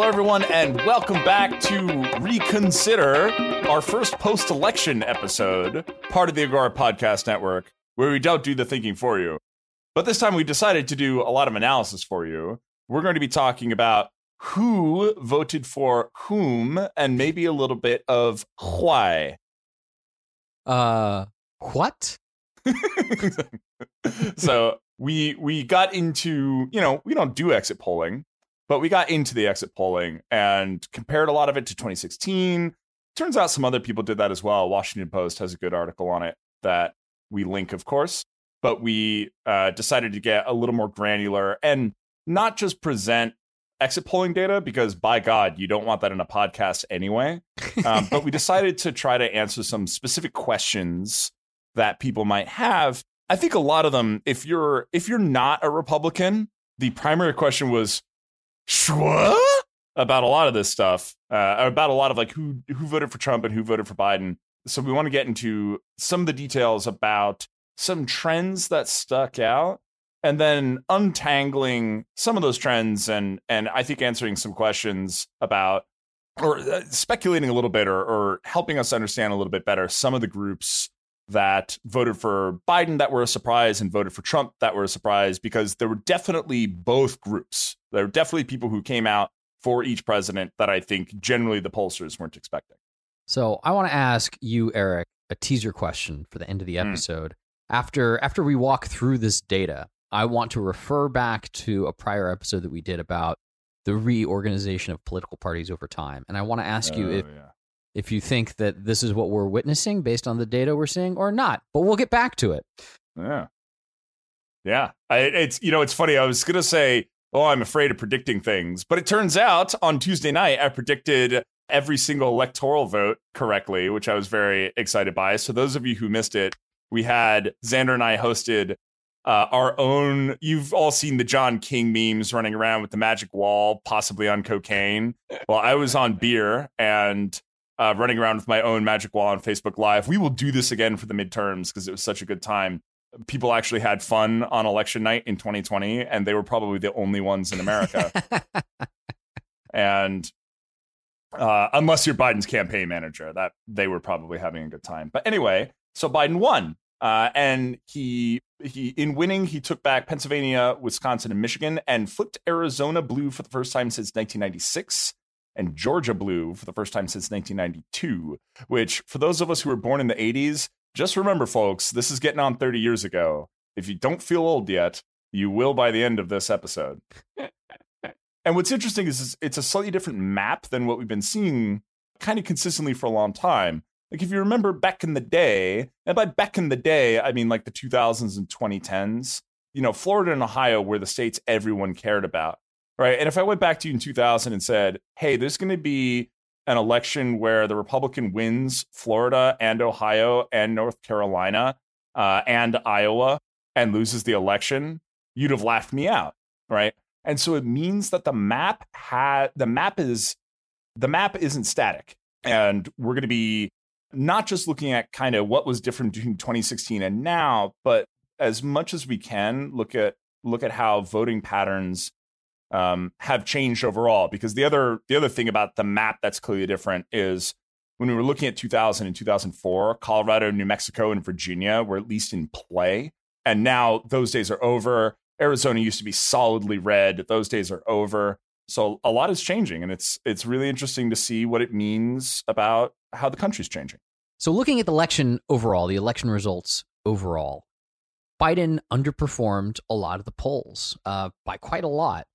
Hello, everyone, and welcome back to Reconsider, our first post election episode, part of the Agora Podcast Network, where we don't do the thinking for you. But this time we decided to do a lot of analysis for you. We're going to be talking about who voted for whom and maybe a little bit of why. Uh, what? so we we got into you know we don't do exit polling but we got into the exit polling and compared a lot of it to 2016 turns out some other people did that as well. Washington post has a good article on it that we link of course. But we uh, decided to get a little more granular and not just present exit polling data because by god you don't want that in a podcast anyway. Um, but we decided to try to answer some specific questions that people might have. I think a lot of them if you're if you're not a republican the primary question was Shwa? about a lot of this stuff uh, about a lot of like who who voted for trump and who voted for biden so we want to get into some of the details about some trends that stuck out and then untangling some of those trends and and i think answering some questions about or uh, speculating a little bit or, or helping us understand a little bit better some of the groups that voted for Biden that were a surprise and voted for Trump that were a surprise because there were definitely both groups. There were definitely people who came out for each president that I think generally the pollsters weren't expecting. So I want to ask you, Eric, a teaser question for the end of the episode. Mm. After after we walk through this data, I want to refer back to a prior episode that we did about the reorganization of political parties over time. And I want to ask you if yeah if you think that this is what we're witnessing based on the data we're seeing or not. But we'll get back to it. Yeah. Yeah. I, it's, you know, it's funny. I was going to say, oh, I'm afraid of predicting things. But it turns out on Tuesday night, I predicted every single electoral vote correctly, which I was very excited by. So, those of you who missed it, we had Xander and I hosted uh, our own. You've all seen the John King memes running around with the magic wall, possibly on cocaine. Well, I was on beer and uh, running around with my own magic wall on Facebook Live. We will do this again for the midterms because it was such a good time. People actually had fun on election night in 2020, and they were probably the only ones in America. and uh, unless you're Biden's campaign manager, that they were probably having a good time. But anyway, so Biden won, uh, and he he in winning he took back Pennsylvania, Wisconsin, and Michigan, and flipped Arizona blue for the first time since 1996 and Georgia Blue for the first time since 1992, which, for those of us who were born in the 80s, just remember, folks, this is getting on 30 years ago. If you don't feel old yet, you will by the end of this episode. and what's interesting is it's a slightly different map than what we've been seeing kind of consistently for a long time. Like if you remember back in the day, and by back in the day, I mean like the 2000s and 2010s, you know, Florida and Ohio were the states everyone cared about right? And if I went back to you in 2000 and said, hey, there's going to be an election where the Republican wins Florida and Ohio and North Carolina uh, and Iowa and loses the election, you'd have laughed me out, right? And so it means that the map had the map is the map isn't static, and we're going to be not just looking at kind of what was different between 2016 and now, but as much as we can look at look at how voting patterns um, have changed overall. Because the other the other thing about the map that's clearly different is when we were looking at 2000 and 2004, Colorado, New Mexico, and Virginia were at least in play, and now those days are over. Arizona used to be solidly red; those days are over. So a lot is changing, and it's it's really interesting to see what it means about how the country's changing. So looking at the election overall, the election results overall, Biden underperformed a lot of the polls uh, by quite a lot.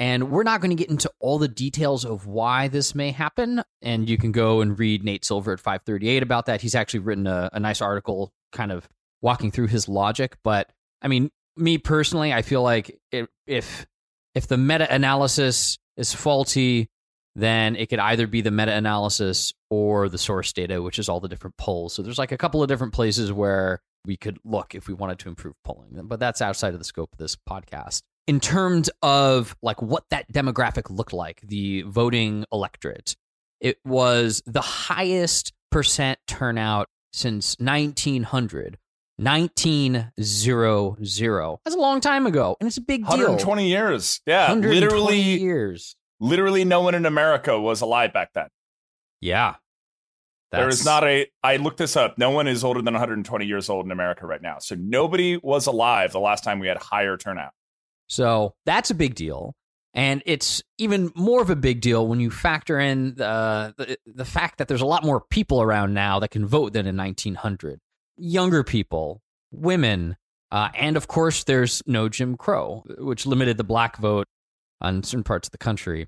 And we're not going to get into all the details of why this may happen. And you can go and read Nate Silver at 538 about that. He's actually written a, a nice article kind of walking through his logic. But I mean, me personally, I feel like it, if if the meta analysis is faulty, then it could either be the meta analysis or the source data, which is all the different polls. So there's like a couple of different places where we could look if we wanted to improve polling, but that's outside of the scope of this podcast in terms of like what that demographic looked like, the voting electorate, it was the highest percent turnout since 1900. 1900. That's a long time ago, and it's a big deal. 120 years. Yeah, literally years. Literally, no one in America was alive back then. Yeah, that's... There is not a. I looked this up. No one is older than 120 years old in America right now. So nobody was alive the last time we had higher turnout. So that's a big deal. And it's even more of a big deal when you factor in the, the, fact that there's a lot more people around now that can vote than in 1900. Younger people, women, uh, and of course, there's no Jim Crow, which limited the black vote on certain parts of the country.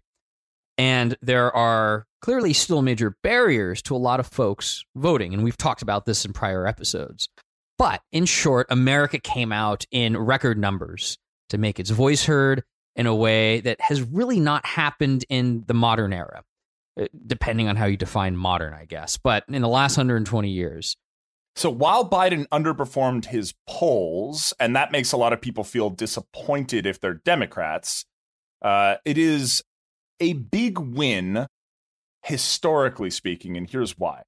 And there are clearly still major barriers to a lot of folks voting. And we've talked about this in prior episodes. But in short, America came out in record numbers to make its voice heard in a way that has really not happened in the modern era, uh, depending on how you define modern, I guess. But in the last 120 years. So while Biden underperformed his polls, and that makes a lot of people feel disappointed if they're Democrats, uh, it is a big win, historically speaking. And here's why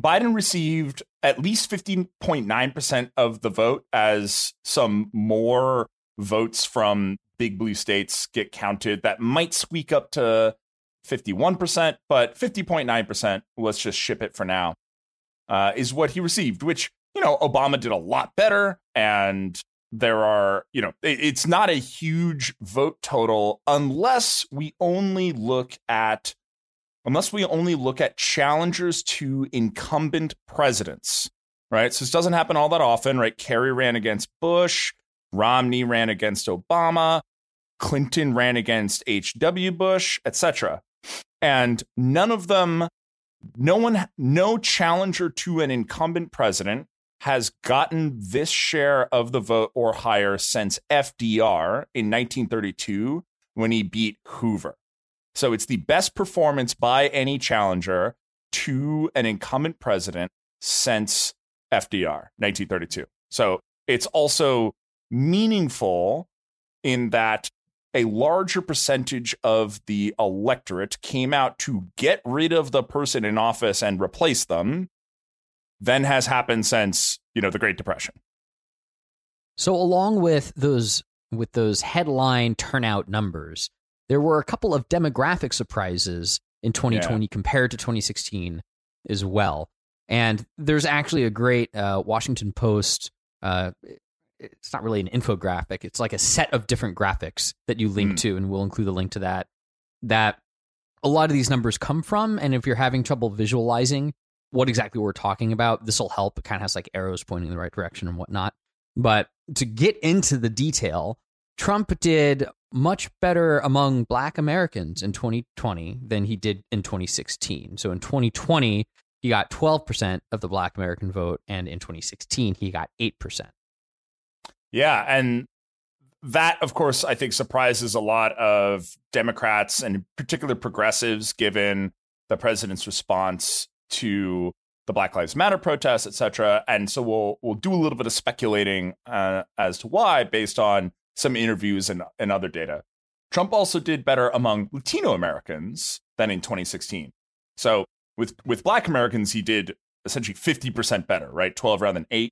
Biden received at least 15.9% of the vote as some more votes from big blue states get counted. That might squeak up to 51%, but 50.9%, let's just ship it for now, uh, is what he received, which, you know, Obama did a lot better. And there are, you know, it's not a huge vote total unless we only look at. Unless we only look at challengers to incumbent presidents, right? So this doesn't happen all that often, right? Kerry ran against Bush. Romney ran against Obama, Clinton ran against H.W. Bush, etc. And none of them, no one, no challenger to an incumbent president has gotten this share of the vote or higher since FDR in 1932 when he beat Hoover. So it's the best performance by any challenger to an incumbent president since FDR, 1932. So it's also meaningful in that a larger percentage of the electorate came out to get rid of the person in office and replace them than has happened since you know the great depression so along with those with those headline turnout numbers there were a couple of demographic surprises in 2020 yeah. compared to 2016 as well and there's actually a great uh, washington post uh, it's not really an infographic. It's like a set of different graphics that you link mm. to, and we'll include a link to that. That a lot of these numbers come from, and if you're having trouble visualizing what exactly we're talking about, this will help. It kind of has like arrows pointing in the right direction and whatnot. But to get into the detail, Trump did much better among Black Americans in 2020 than he did in 2016. So in 2020, he got 12% of the Black American vote, and in 2016, he got 8%. Yeah, and that, of course, I think surprises a lot of Democrats and in particular progressives, given the president's response to the Black Lives Matter protests, et cetera. And so we'll we'll do a little bit of speculating uh, as to why, based on some interviews and, and other data. Trump also did better among Latino Americans than in 2016. So with with Black Americans, he did essentially 50% better, right? 12 rather than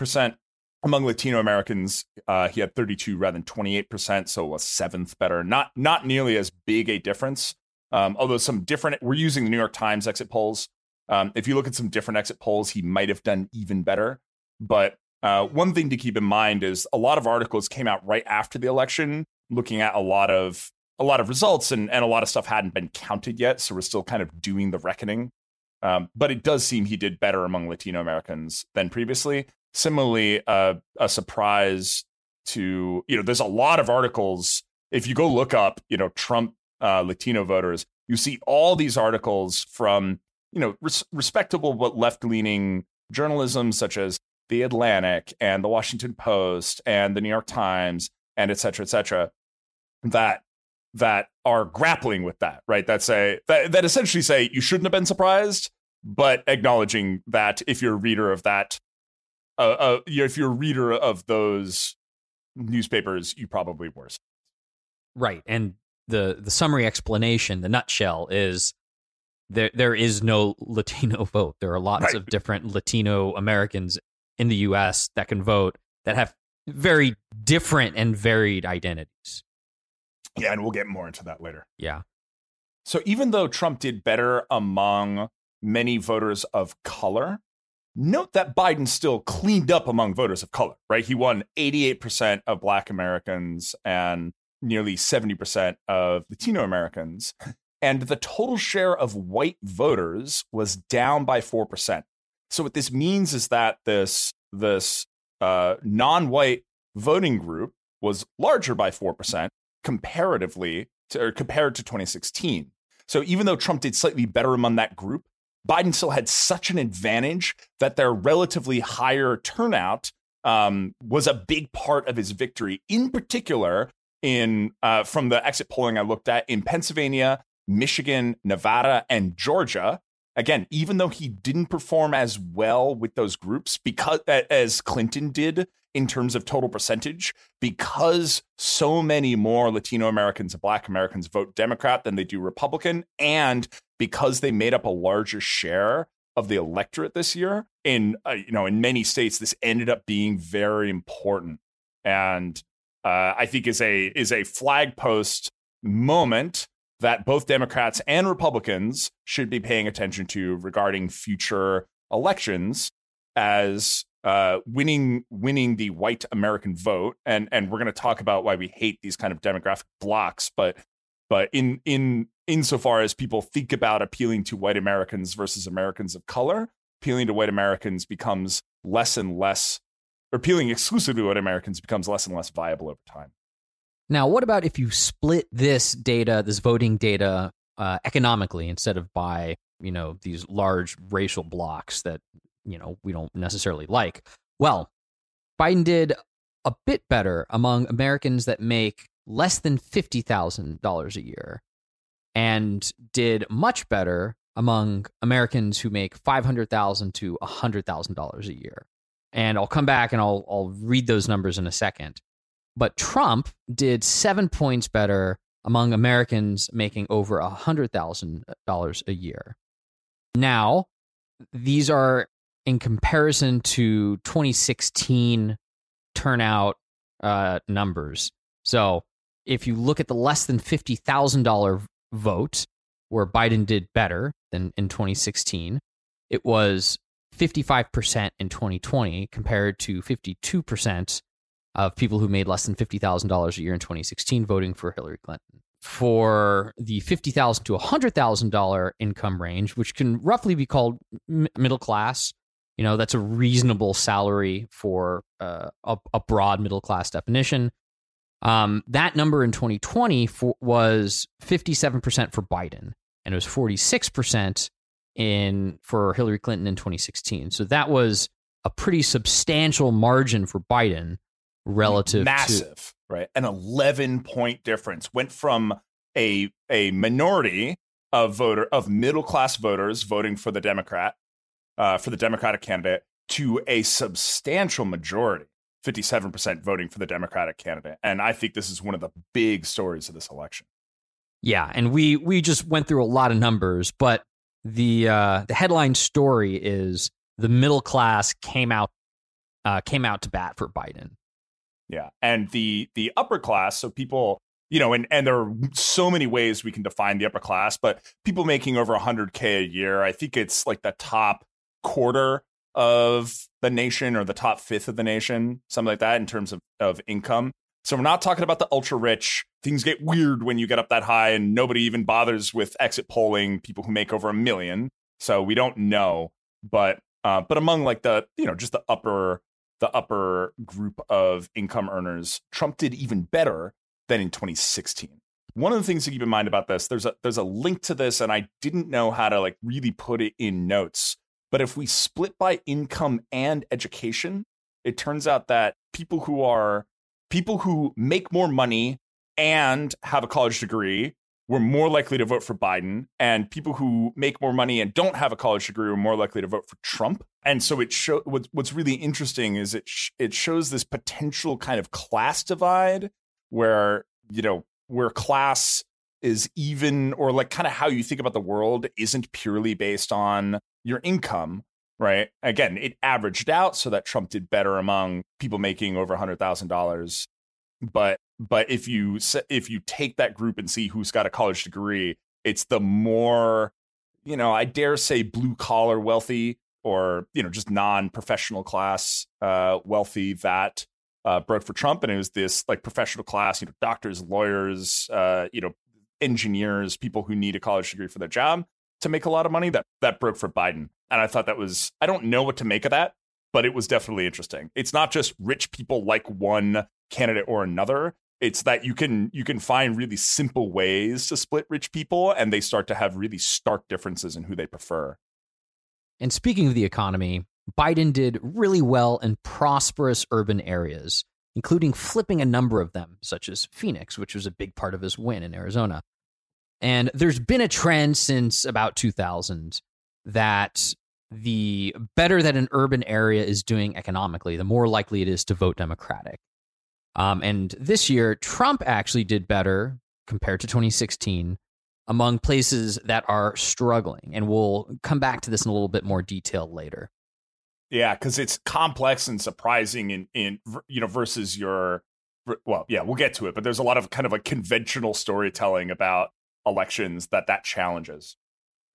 8%. Among Latino Americans, uh, he had 32 rather than 28 percent, so a seventh better. Not not nearly as big a difference. Um, although some different, we're using the New York Times exit polls. Um, if you look at some different exit polls, he might have done even better. But uh, one thing to keep in mind is a lot of articles came out right after the election, looking at a lot of a lot of results, and and a lot of stuff hadn't been counted yet, so we're still kind of doing the reckoning. Um, but it does seem he did better among Latino Americans than previously. Similarly, uh, a surprise to you know, there's a lot of articles. If you go look up, you know, Trump uh, Latino voters, you see all these articles from you know res- respectable but left leaning journalism such as the Atlantic and the Washington Post and the New York Times and et cetera, et cetera, that that are grappling with that, right? That say that, that essentially say you shouldn't have been surprised, but acknowledging that if you're a reader of that uh, uh, if you're a reader of those newspapers, you probably were. Right, and the the summary explanation, the nutshell is there there is no Latino vote. There are lots right. of different Latino Americans in the U.S. that can vote that have very different and varied identities. Yeah, and we'll get more into that later. Yeah. So even though Trump did better among many voters of color, Note that Biden still cleaned up among voters of color, right? He won 88% of Black Americans and nearly 70% of Latino Americans. And the total share of white voters was down by 4%. So what this means is that this, this uh, non-white voting group was larger by 4% comparatively to, or compared to 2016. So even though Trump did slightly better among that group, Biden still had such an advantage that their relatively higher turnout um, was a big part of his victory. In particular, in uh, from the exit polling I looked at in Pennsylvania, Michigan, Nevada, and Georgia. Again, even though he didn't perform as well with those groups because as Clinton did in terms of total percentage, because so many more Latino Americans and Black Americans vote Democrat than they do Republican, and because they made up a larger share of the electorate this year in uh, you know in many states this ended up being very important. And uh, i think is a is a flag post moment that both democrats and republicans should be paying attention to regarding future elections as uh, winning winning the white american vote and and we're going to talk about why we hate these kind of demographic blocks but but in in insofar as people think about appealing to white Americans versus Americans of color, appealing to white Americans becomes less and less, or appealing exclusively to white Americans becomes less and less viable over time. Now, what about if you split this data, this voting data, uh, economically instead of by you know these large racial blocks that you know we don't necessarily like? Well, Biden did a bit better among Americans that make less than $50,000 a year and did much better among Americans who make $500,000 to $100,000 a year. And I'll come back and I'll, I'll read those numbers in a second. But Trump did seven points better among Americans making over $100,000 a year. Now, these are in comparison to 2016 turnout uh, numbers. So if you look at the less than $50,000 vote, where Biden did better than in 2016, it was 55% in 2020 compared to 52% of people who made less than $50,000 a year in 2016 voting for Hillary Clinton. For the 50,000 to $100,000 income range, which can roughly be called m- middle class, you know, that's a reasonable salary for uh, a, a broad middle class definition. Um, that number in 2020 for, was 57% for Biden, and it was 46% in for Hillary Clinton in 2016. So that was a pretty substantial margin for Biden relative massive, to, right? An 11 point difference went from a a minority of voter of middle class voters voting for the Democrat uh, for the Democratic candidate to a substantial majority 57% voting for the Democratic candidate. And I think this is one of the big stories of this election. Yeah, and we we just went through a lot of numbers, but the uh, the headline story is the middle class came out uh, came out to bat for Biden. Yeah, and the the upper class, so people, you know, and and there are so many ways we can define the upper class, but people making over 100k a year, I think it's like the top quarter of the nation or the top fifth of the nation, something like that in terms of of income. So we're not talking about the ultra rich. Things get weird when you get up that high, and nobody even bothers with exit polling people who make over a million. So we don't know, but uh, but among like the you know just the upper the upper group of income earners, Trump did even better than in 2016. One of the things to keep in mind about this, there's a there's a link to this, and I didn't know how to like really put it in notes. But if we split by income and education, it turns out that people who are people who make more money and have a college degree were more likely to vote for Biden, and people who make more money and don't have a college degree were more likely to vote for Trump. And so it show what's, what's really interesting is it sh- it shows this potential kind of class divide where you know where class is even or like kind of how you think about the world isn't purely based on your income right? Again it averaged out so that trump did better among people making over $100000 but but if you if you take that group and see who's got a college degree it's the more you know i dare say blue collar wealthy or you know just non-professional class uh, wealthy that uh, broke for trump. And it was this like professional class you know doctors lawyers uh, you know engineers people who need a college degree for their job to make a lot of money that that broke for biden. And i thought that was i don't know what to make of that but it was definitely interesting. It's not just rich people like one candidate or another. It's that you can you can find really simple ways to split rich people and they start to have really stark differences in who they prefer. And speaking of the economy biden did really well in prosperous urban areas including flipping a number of them such as phoenix which was a big part of his win in arizona and there's been a trend since about 2000 that the better that an urban area is doing economically the more likely it is to vote democratic um, and this year, Trump actually did better compared to 2016 among places that are struggling. And we'll come back to this in a little bit more detail later. Yeah, because it's complex and surprising in, in, you know, versus your, well, yeah, we'll get to it, but there's a lot of kind of a conventional storytelling about elections that that challenges.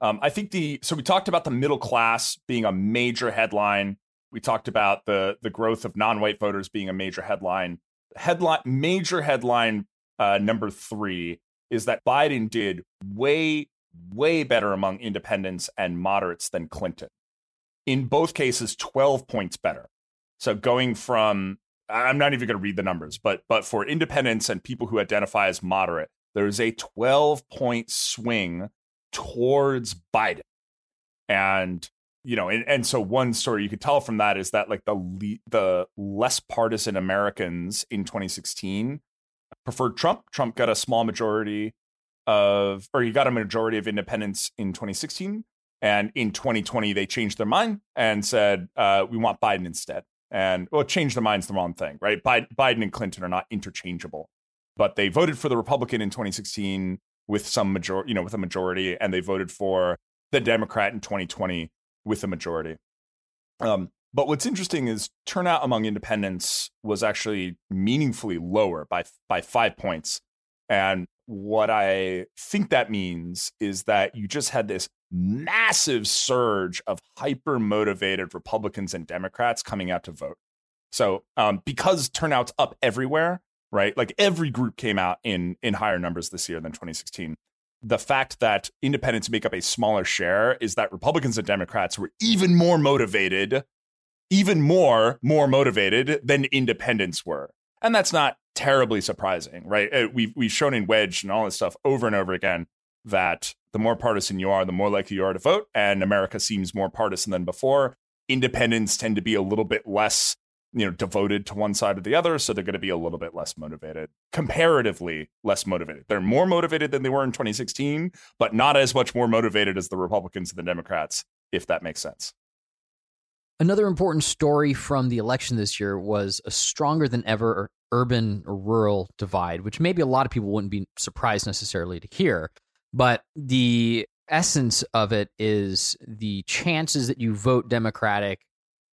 Um, I think the, so we talked about the middle class being a major headline. We talked about the the growth of non-white voters being a major headline headline major headline uh, number three is that Biden did way way better among independents and moderates than Clinton. In both cases, 12 points better. So going from I'm not even going to read the numbers, but but for independents and people who identify as moderate, there's a 12 point swing towards Biden. And you know, and, and so one story you could tell from that is that like the le- the less partisan Americans in 2016 preferred Trump. Trump got a small majority of, or he got a majority of independents in 2016, and in 2020 they changed their mind and said uh, we want Biden instead. And well, change their mind's the wrong thing, right? Biden and Clinton are not interchangeable, but they voted for the Republican in 2016 with some major, you know, with a majority, and they voted for the Democrat in 2020 with a majority. Um, but what's interesting is turnout among independents was actually meaningfully lower by by five points. And what I think that means is that you just had this massive surge of hyper motivated Republicans and Democrats coming out to vote. So um, because turnout's up everywhere, right? Like every group came out in in higher numbers this year than 2016 the fact that independents make up a smaller share is that Republicans and Democrats were even more motivated, even more more motivated than independents were. And that's not terribly surprising, right? Uh, we've we've shown in Wedge and all this stuff over and over again that the more partisan you are, the more likely you are to vote. And America seems more partisan than before. Independents tend to be a little bit less you know devoted to one side or the other so they're going to be a little bit less motivated comparatively less motivated. They're more motivated than they were in 2016 but not as much more motivated as the republicans and the democrats if that makes sense. Another important story from the election this year was a stronger than ever urban or rural divide which maybe a lot of people wouldn't be surprised necessarily to hear but the essence of it is the chances that you vote democratic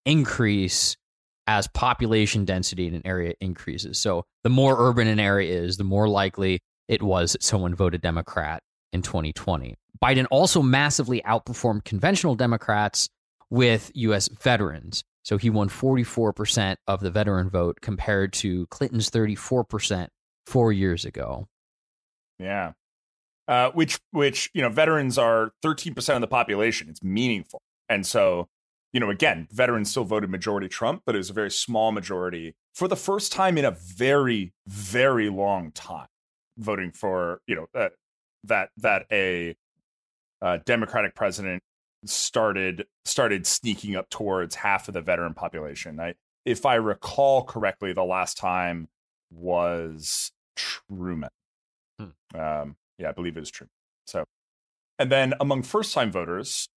increase as population density in an area increases. So the more urban an area is, the more likely it was that someone voted Democrat in 2020. Biden also massively outperformed conventional Democrats with US veterans. So he won 44% of the veteran vote compared to Clinton's 34% four years ago. Yeah. Uh, which, which, you know, veterans are 13% of the population. It's meaningful. And so, you know, again, veterans still voted majority Trump, but it was a very small majority for the first time in a very, very long time voting for, you know, uh, that, that a uh, Democratic president started started sneaking up towards half of the veteran population. I, if I recall correctly, the last time was Truman. Hmm. Um, yeah, I believe it was Truman. So, and then among first time voters,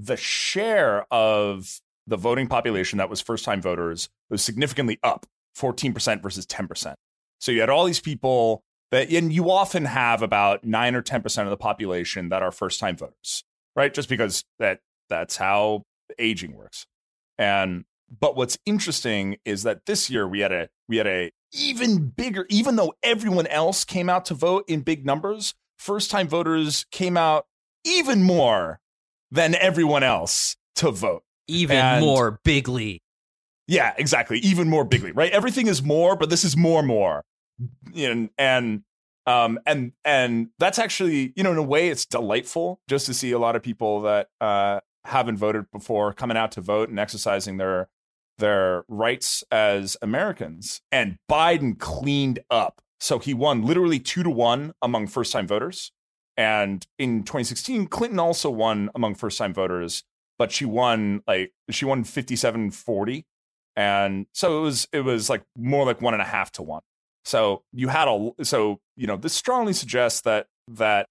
the share of the voting population that was first time voters was significantly up 14% versus 10%. So you had all these people that, and you often have about 9 or 10% of the population that are first time voters right? Just because that that's how aging works. And but what's interesting is that this year we had a we had a even bigger even though everyone else came out to vote in big numbers, first time voters came out even more than everyone else to vote. Even and, more bigly. Yeah, exactly. Even more bigly, right? Everything is more, but this is more more. And and um, and and that's actually, you know, in a way, it's delightful just to see a lot of people that uh, haven't voted before coming out to vote and exercising their their rights as Americans. And Biden cleaned up, so he won literally two to one among first time voters. And in 2016, Clinton also won among first time voters, but she won like she won 57 40. And so it was it was like more like one and a half to one. So you had a so you know this strongly suggests that that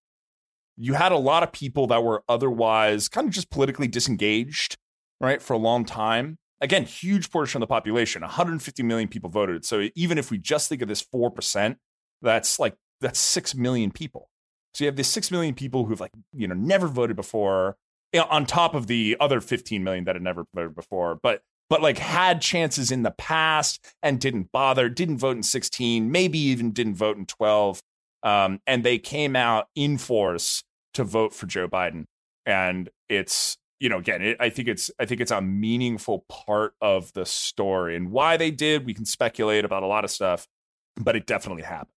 you had a lot of people that were otherwise kind of just politically disengaged, right, for a long time. Again, huge portion of the population, 150 million people voted. So even if we just think of this 4%, that's like that's 6 million people. So you have this 6 million people who've like, you know, never voted before on top of the other 15 million that had never voted before. But but like had chances in the past and didn't bother, didn't vote in 16, maybe even didn't vote in 12. Um, and they came out in force to vote for Joe Biden. And it's, you know, again, it, I think it's I think it's a meaningful part of the story and why they did. We can speculate about a lot of stuff, but it definitely happened.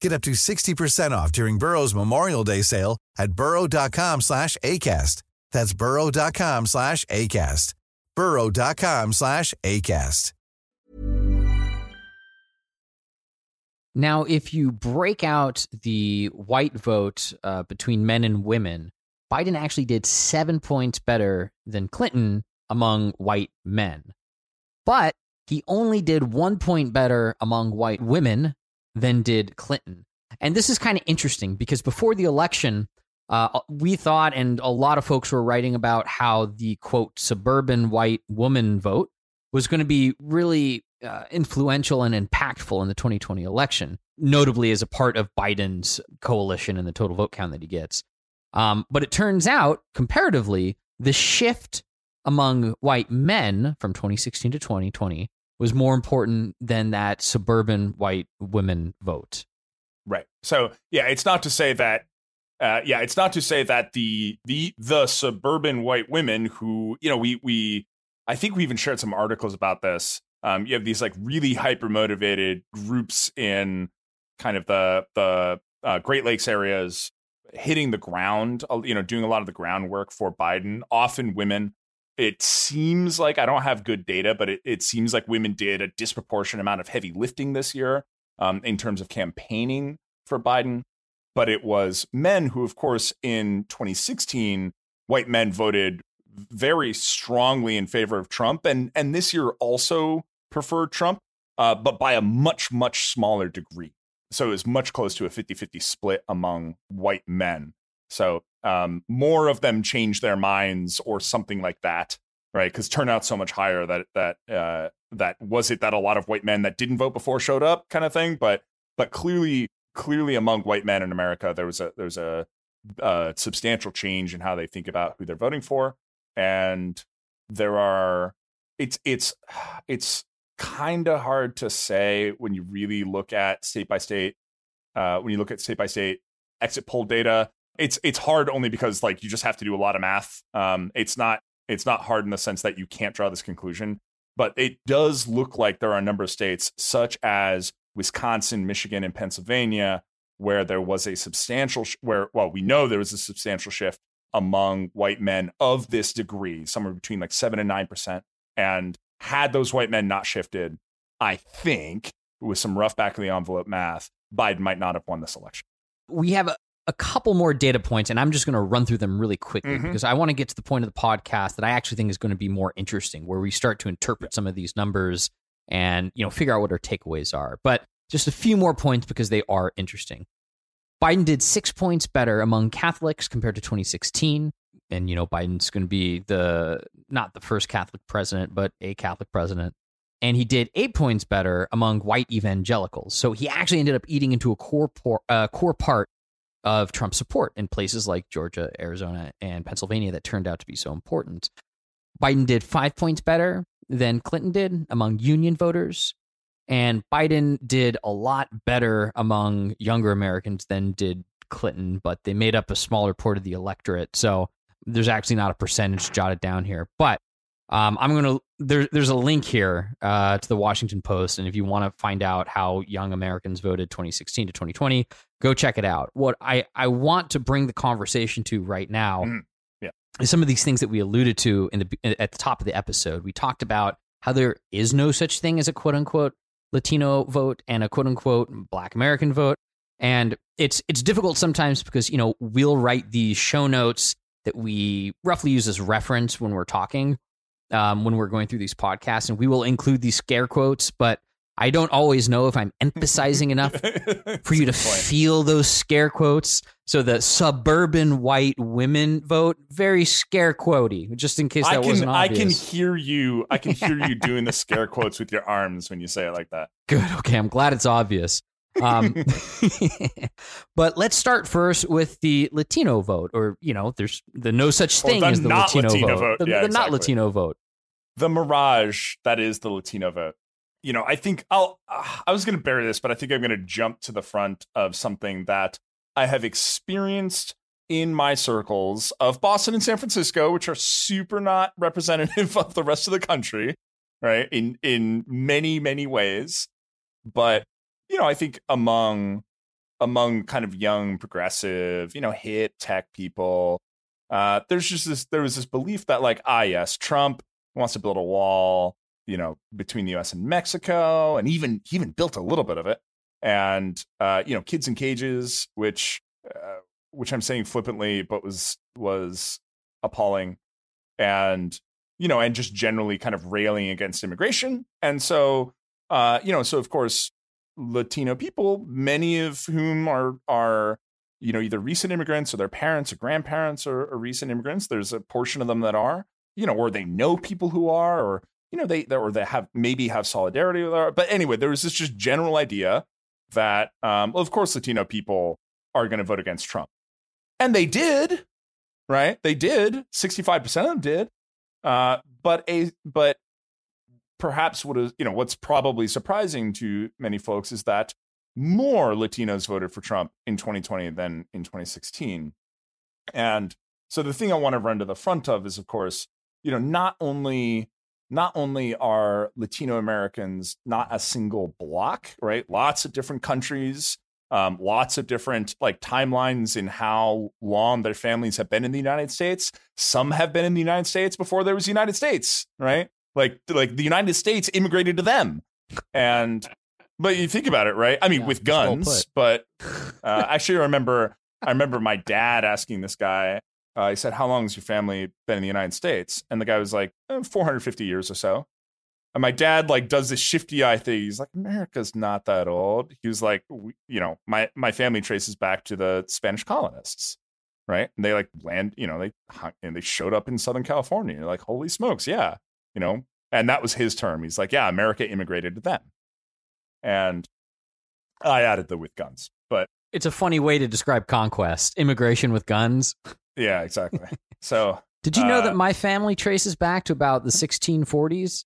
Get up to 60% off during Burrow's Memorial Day sale at burrow.com slash ACAST. That's burrow.com slash ACAST. burrow.com slash ACAST. Now, if you break out the white vote uh, between men and women, Biden actually did seven points better than Clinton among white men. But he only did one point better among white women than did Clinton. And this is kind of interesting because before the election, uh, we thought, and a lot of folks were writing about how the quote suburban white woman vote was going to be really uh, influential and impactful in the 2020 election, notably as a part of Biden's coalition and the total vote count that he gets. Um, but it turns out, comparatively, the shift among white men from 2016 to 2020 was more important than that suburban white women vote. Right. So, yeah, it's not to say that uh, yeah, it's not to say that the the the suburban white women who you know we we I think we even shared some articles about this um, you have these like really hyper motivated groups in kind of the the uh, Great Lakes areas hitting the ground, you know, doing a lot of the groundwork for Biden. Often women. It seems like I don't have good data, but it, it seems like women did a disproportionate amount of heavy lifting this year um, in terms of campaigning for Biden. But it was men who, of course, in 2016, white men voted very strongly in favor of Trump, and and this year also preferred Trump, uh, but by a much much smaller degree. So it was much close to a 50-50 split among white men. So um, more of them change their minds or something like that, right? Because turnout's so much higher that that uh, that was it that a lot of white men that didn't vote before showed up, kind of thing. But but clearly clearly among white men in America there was a there's a, a substantial change in how they think about who they're voting for, and there are it's it's it's kind of hard to say when you really look at state by state uh, when you look at state by state exit poll data it's it's hard only because like you just have to do a lot of math. Um, it's not it's not hard in the sense that you can't draw this conclusion, but it does look like there are a number of states such as Wisconsin, Michigan, and Pennsylvania where there was a substantial sh- where well we know there was a substantial shift among white men of this degree, somewhere between like seven and nine percent. And had those white men not shifted, I think with some rough back of the envelope math, Biden might not have won this election. We have a, couple more data points, and I'm just going to run through them really quickly mm-hmm. because I want to get to the point of the podcast that I actually think is going to be more interesting, where we start to interpret some of these numbers and you know figure out what our takeaways are. But just a few more points because they are interesting. Biden did six points better among Catholics compared to 2016. And, you know, Biden's going to be the, not the first Catholic president, but a Catholic president. And he did eight points better among white evangelicals. So he actually ended up eating into a core, por- uh, core part of Trump support in places like Georgia, Arizona, and Pennsylvania that turned out to be so important. Biden did five points better than Clinton did among union voters. And Biden did a lot better among younger Americans than did Clinton, but they made up a smaller part of the electorate. So there's actually not a percentage jotted down here. But um, I'm gonna there, there's a link here uh, to the Washington Post, and if you want to find out how young Americans voted 2016 to 2020, go check it out. What I I want to bring the conversation to right now mm, yeah. is some of these things that we alluded to in the at the top of the episode. We talked about how there is no such thing as a quote unquote Latino vote and a quote unquote Black American vote, and it's it's difficult sometimes because you know we'll write these show notes that we roughly use as reference when we're talking um, when we're going through these podcasts, and we will include these scare quotes, but I don't always know if I'm emphasizing enough for you to feel those scare quotes. So the suburban white women vote, very scare quotey, just in case that I can, wasn't obvious. I can hear you. I can hear you doing the scare quotes with your arms when you say it like that. Good. Okay. I'm glad it's obvious. Um, but let's start first with the Latino vote, or you know, there's the no such thing as the Latino, Latino, vote, vote. The, yeah, the exactly. not Latino vote, the mirage that is the Latino vote. You know, I think I'll. I was going to bury this, but I think I'm going to jump to the front of something that I have experienced in my circles of Boston and San Francisco, which are super not representative of the rest of the country, right? In in many many ways, but you know, I think among among kind of young progressive, you know, hit tech people, uh, there's just this there was this belief that like, ah yes, Trump wants to build a wall, you know, between the US and Mexico, and even he even built a little bit of it. And uh, you know, kids in cages, which uh, which I'm saying flippantly, but was was appalling. And you know, and just generally kind of railing against immigration. And so uh, you know, so of course, Latino people, many of whom are are you know either recent immigrants or their parents or grandparents are, are recent immigrants. There's a portion of them that are, you know, or they know people who are, or you know, they or they have maybe have solidarity with our. But anyway, there was this just general idea that, um, well, of course, Latino people are going to vote against Trump, and they did, right? They did. Sixty five percent of them did. Uh, but a but perhaps what is you know what's probably surprising to many folks is that more Latinos voted for Trump in 2020 than in 2016. And so the thing I want to run to the front of is of course, you know, not only not only are Latino Americans not a single block, right? Lots of different countries um, lots of different like timelines in how long their families have been in the United States. Some have been in the United States before there was the United States, right? Like like the United States immigrated to them, and but you think about it, right? I mean, Yeah, with well guns, but uh, actually, I remember I remember my dad asking this guy. Uh, he said, "How long has your family been in the United States?" And the guy was like, eh, "450 years or so." And my dad like does this shifty eye thing. He's like, "America's not that old." He was like, we, "You know, my my family traces back to the Spanish colonists, right? And they like land, you know, they and they showed up in Southern California. You're like, holy smokes, yeah, you know." And that was his term. He's like, "Yeah, America immigrated to them," and I added the with guns, but It's a funny way to describe conquest, immigration with guns. yeah, exactly. so Did you know Uh, that my family traces back to about the 1640s?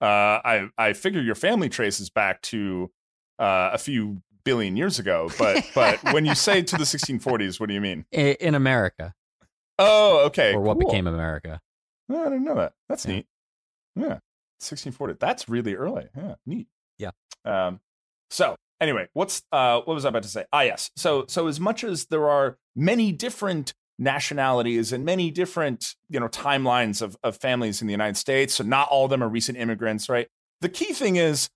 uh, I I figure your family traces back to uh, a few billion years ago, but but when you say to the 1640s, what do you mean? In America, Oh, okay, or what cool. became America. I didn't know that. That's Yeah. neat. Yeah, 1640. That's really early. Yeah, neat. Yeah. Um. So anyway, what's uh what was I about to say? Ah, yes. So so as much as there are many different nationalities and many different you know timelines of of families in the United States, so not all of them are recent immigrants, right? The key thing is,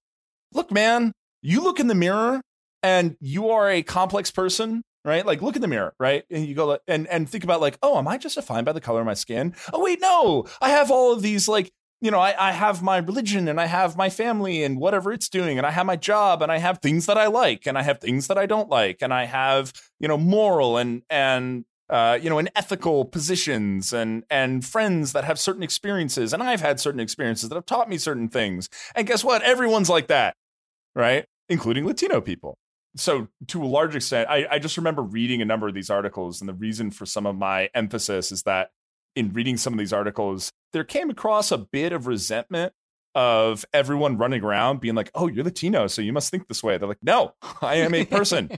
look, man, you look in the mirror and you are a complex person right? Like look in the mirror, right? And you go and and think about like, oh, am I just defined by the color of my skin? Oh wait, no, I have all of these like, you know, I, I have my religion and I have my family and whatever it's doing, and I have my job and I have things that I like and I have things that I don't like, and I have you know moral and and uh, you know, and ethical positions and and friends that have certain experiences, and I've had certain experiences that have taught me certain things. And guess what? Everyone's like that, right? Including Latino people so to a large extent I, I just remember reading a number of these articles and the reason for some of my emphasis is that in reading some of these articles there came across a bit of resentment of everyone running around being like oh you're latino so you must think this way. They're like no i am a person.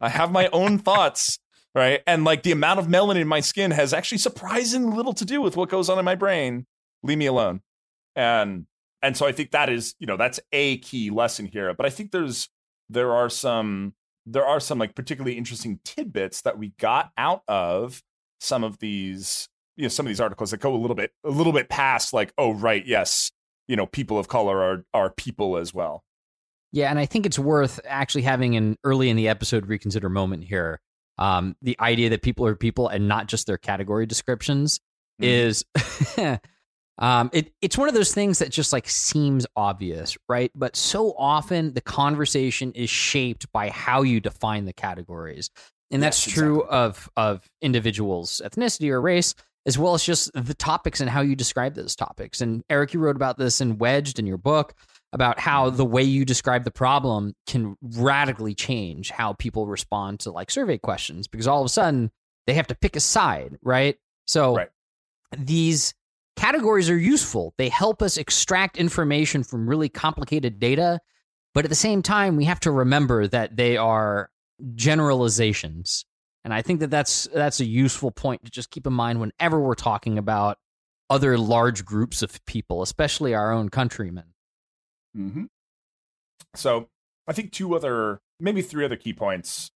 I have my own thoughts right? And like the amount of melanin in my skin has actually surprisingly little to do with what goes on in my brain. Leave me alone. And and so i think that is you know that's a key lesson here. But i think there's there are some there are some like particularly interesting tidbits that we got out of some of these you know some of these articles that go a little bit a little bit past like oh right yes you know people of color are are people as well Yeah, and I think it's worth actually having an early in the episode reconsider moment here. Um, the idea that people are people and not just their category descriptions Mhm. is um it it's one of those things that just like seems obvious, right? But so often the conversation is shaped by how you define the categories. And that's Yes, true of of individuals' ethnicity or race, as well as just the topics and how you describe those topics. And Eric, you wrote about this in Wedged in your book about how the way you describe the problem can radically change how people respond to like survey questions because all of a sudden they have to pick a side, right? So Right. these categories are useful. They help us extract information from really complicated data, but at the same time we have to remember that they are generalizations. And I think that that's that's a useful point to just keep in mind whenever we're talking about other large groups of people, especially our own countrymen. Mm-hmm. So I think two other, maybe three other key points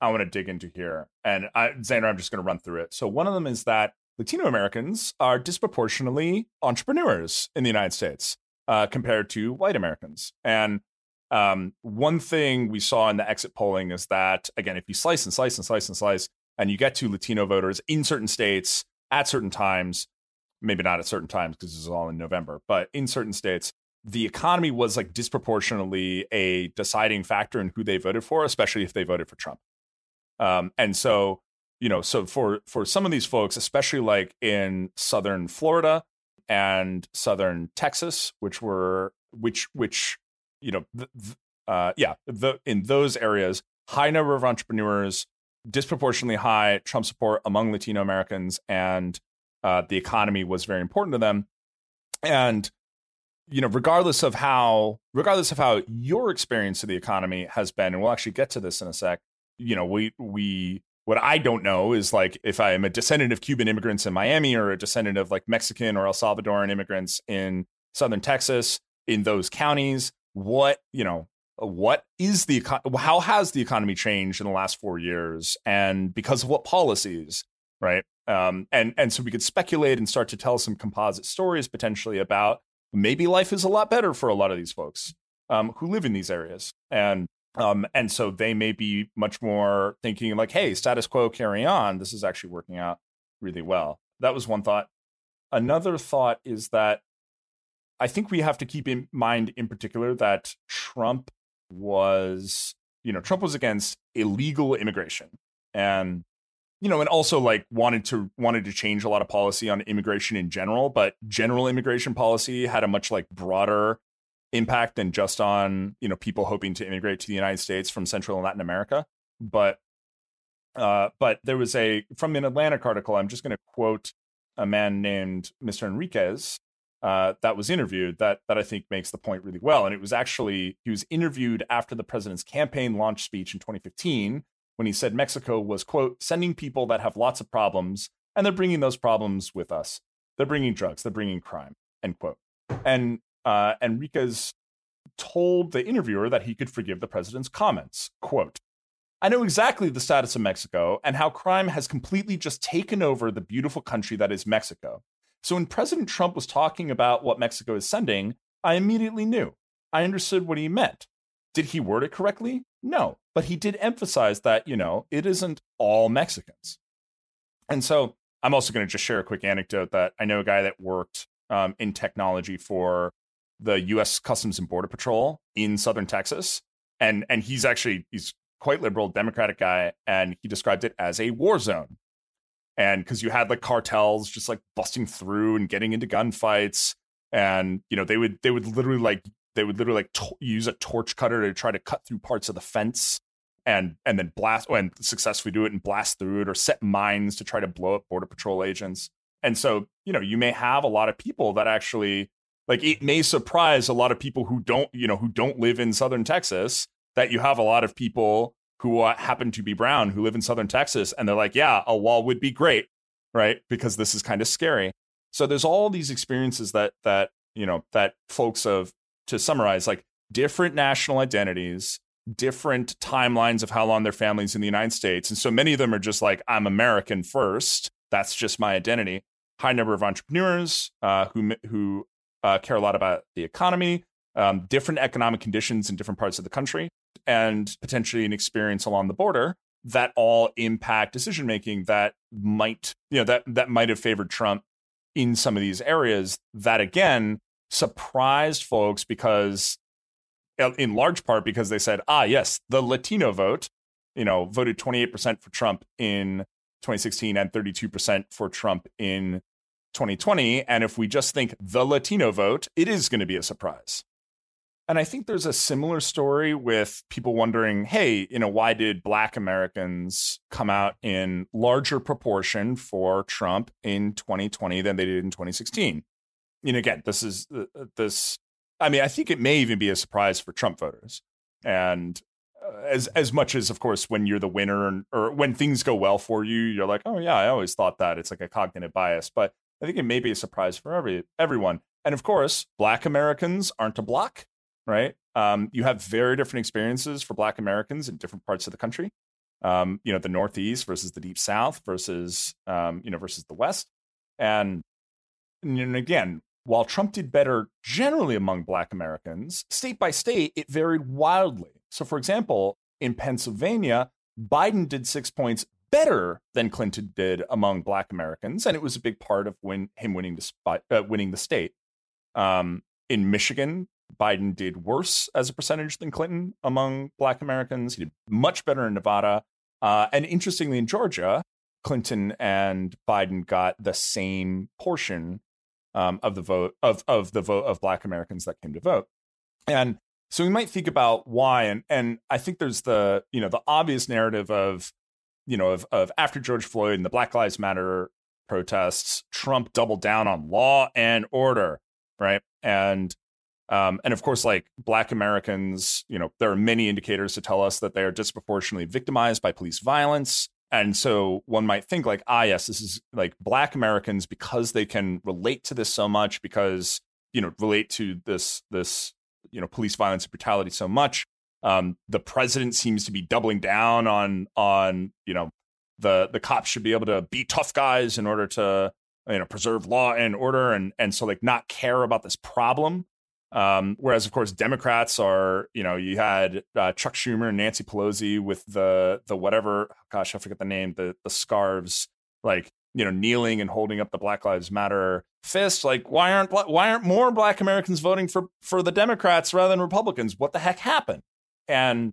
I want to dig into here. And I, Xander, I'm just going to run through it. So one of them is that Latino Americans are disproportionately entrepreneurs in the United States uh, compared to white Americans. And um, one thing we saw in the exit polling is that, again, if you slice and slice and slice and slice, and you get to Latino voters in certain states at certain times, maybe not at certain times because this is all in November, but in certain states, the economy was like disproportionately a deciding factor in who they voted for, especially if they voted for Trump. Um, and so, you know, so for for some of these folks, especially like in southern Florida and southern Texas, which were which which you know, uh, yeah, the in those areas, high number of entrepreneurs, disproportionately high Trump support among Latino Americans, and uh, the economy was very important to them. And you know, regardless of how, regardless of how your experience of the economy has been, and we'll actually get to this in a sec. You know, we we what I don't know is like if I am a descendant of Cuban immigrants in Miami or a descendant of like Mexican or El Salvadoran immigrants in southern Texas in those counties, what you know what is the how has the economy changed in the last four years, and because of what policies, right? Um, and and so we could speculate and start to tell some composite stories potentially about maybe life is a lot better for a lot of these folks um, who live in these areas, and um, and so they may be much more thinking like, hey, status quo, carry on. This is actually working out really well. That was one thought. Another thought is that I think we have to keep in mind, in particular, that Trump was, you know, Trump was against illegal immigration, and you know, and also like wanted to wanted to change a lot of policy on immigration in general, but general immigration policy had a much like broader impact than just on you know people hoping to immigrate to the United States from Central and Latin America. But uh, but there was a from an Atlantic article. I'm just going to quote a man named Mr. Enriquez uh, that was interviewed that that I think makes the point really well. And it was actually he was interviewed after the president's campaign launch speech in 2015 when he said Mexico was quote sending people that have lots of problems and they're bringing those problems with us. They're bringing drugs. They're bringing crime. End quote. And uh, Enriquez told the interviewer that he could forgive the president's comments. Quote, I know exactly the status of Mexico and how crime has completely just taken over the beautiful country that is Mexico. So when President Trump was talking about what Mexico is sending, I immediately knew. I understood what he meant. Did he word it correctly? No, but he did emphasize that, you know, it isn't all Mexicans. And so I'm also going to just share a quick anecdote that I know a guy that worked um, in technology for the U.S. Customs and Border Patrol in southern Texas, and and he's actually he's quite liberal, Democratic guy, and he described it as a war zone. And because you had like cartels just like busting through and getting into gunfights, and you know they would they would literally like they would literally like to- use a torch cutter to try to cut through parts of the fence and and then blast and successfully do it and blast through it or set mines to try to blow up border patrol agents. And so you know you may have a lot of people that actually like it may surprise a lot of people who don't you know who don't live in southern texas that you have a lot of people who uh, happen to be brown who live in southern texas and they're like yeah a wall would be great right? Because this is kind of scary. So there's all these experiences that that you know that folks of to summarize like different national identities different timelines of how long their families in the united states and so many of them are just like i'm american first that's just my identity. High number of entrepreneurs uh, who who uh, care a lot about the economy, um, different economic conditions in different parts of the country, and potentially an experience along the border that all impact decision making that might you know that that might have favored Trump in some of these areas that again surprised folks because uh, in large part because they said ah yes the latino vote you know voted 28% for Trump in 2016 and 32% for Trump in 2020. And if we just think the Latino vote, it is going to be a surprise. And I think there's a similar story with people wondering, hey, you know, why did black Americans come out in larger proportion for Trump in 2020 than they did in 2016? You know, again, this is uh, uh, this. I mean, I think it may even be a surprise for Trump voters. And uh, as as much as, of course, when you're the winner and, or when things go well for you, you're like, oh yeah, I always thought that. It's like a cognitive bias. But I think it may be a surprise for every everyone. And of course, Black Americans aren't a block, right? Um, you have very different experiences for Black Americans in different parts of the country. Um, you know, the Northeast versus the Deep South versus um, you know versus the West, and and again, while Trump did better generally among Black Americans, state by state, it varied wildly. So, for example, in Pennsylvania, Biden did six points better than Clinton did among Black Americans, and it was a big part of him winning the uh, winning the state. Um, in Michigan, Biden did worse as a percentage than Clinton among Black Americans. He did much better in Nevada, uh, and interestingly, in Georgia, Clinton and Biden got the same portion um, of the vote of of the vote of Black Americans that came to vote, and so we might think about why. And and I think there's the you know the obvious narrative of you know, of, of after George Floyd and the Black Lives Matter protests, Trump doubled down on law and order, right? And um, and of course, like Black Americans, you know, there are many indicators to tell us that they are disproportionately victimized by police violence. And so one might think, like, ah, yes, this is like Black Americans because they can relate to this so much, because you know, relate to this this you know police violence and brutality so much. Um, the president seems to be doubling down on on you know the the cops should be able to be tough guys in order to you know preserve law and order and and so like not care about this problem um, whereas of course democrats are you know you had uh, chuck schumer and nancy pelosi with the the whatever gosh i forget the name the the scarves like you know kneeling and holding up the black lives matter fist like why aren't why aren't more black americans voting for for the democrats rather than republicans? What the heck happened? And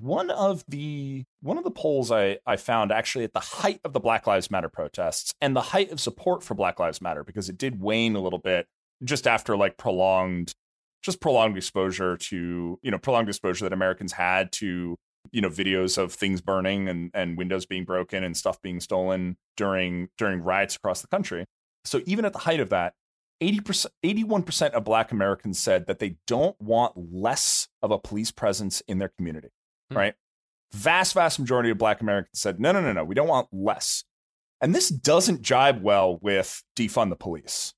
one of the one of the polls I, I found actually at the height of the Black Lives Matter protests and the height of support for Black Lives Matter because it did wane a little bit just after like prolonged just prolonged exposure to you know prolonged exposure that Americans had to you know videos of things burning and and windows being broken and stuff being stolen during during riots across the country. So even at the height of that, 80%, 81% of black Americans said that they don't want less of a police presence in their community mm. right? Vast, vast majority of black Americans said, no, no, no, no, we don't want less. And this doesn't jibe well with defund the police.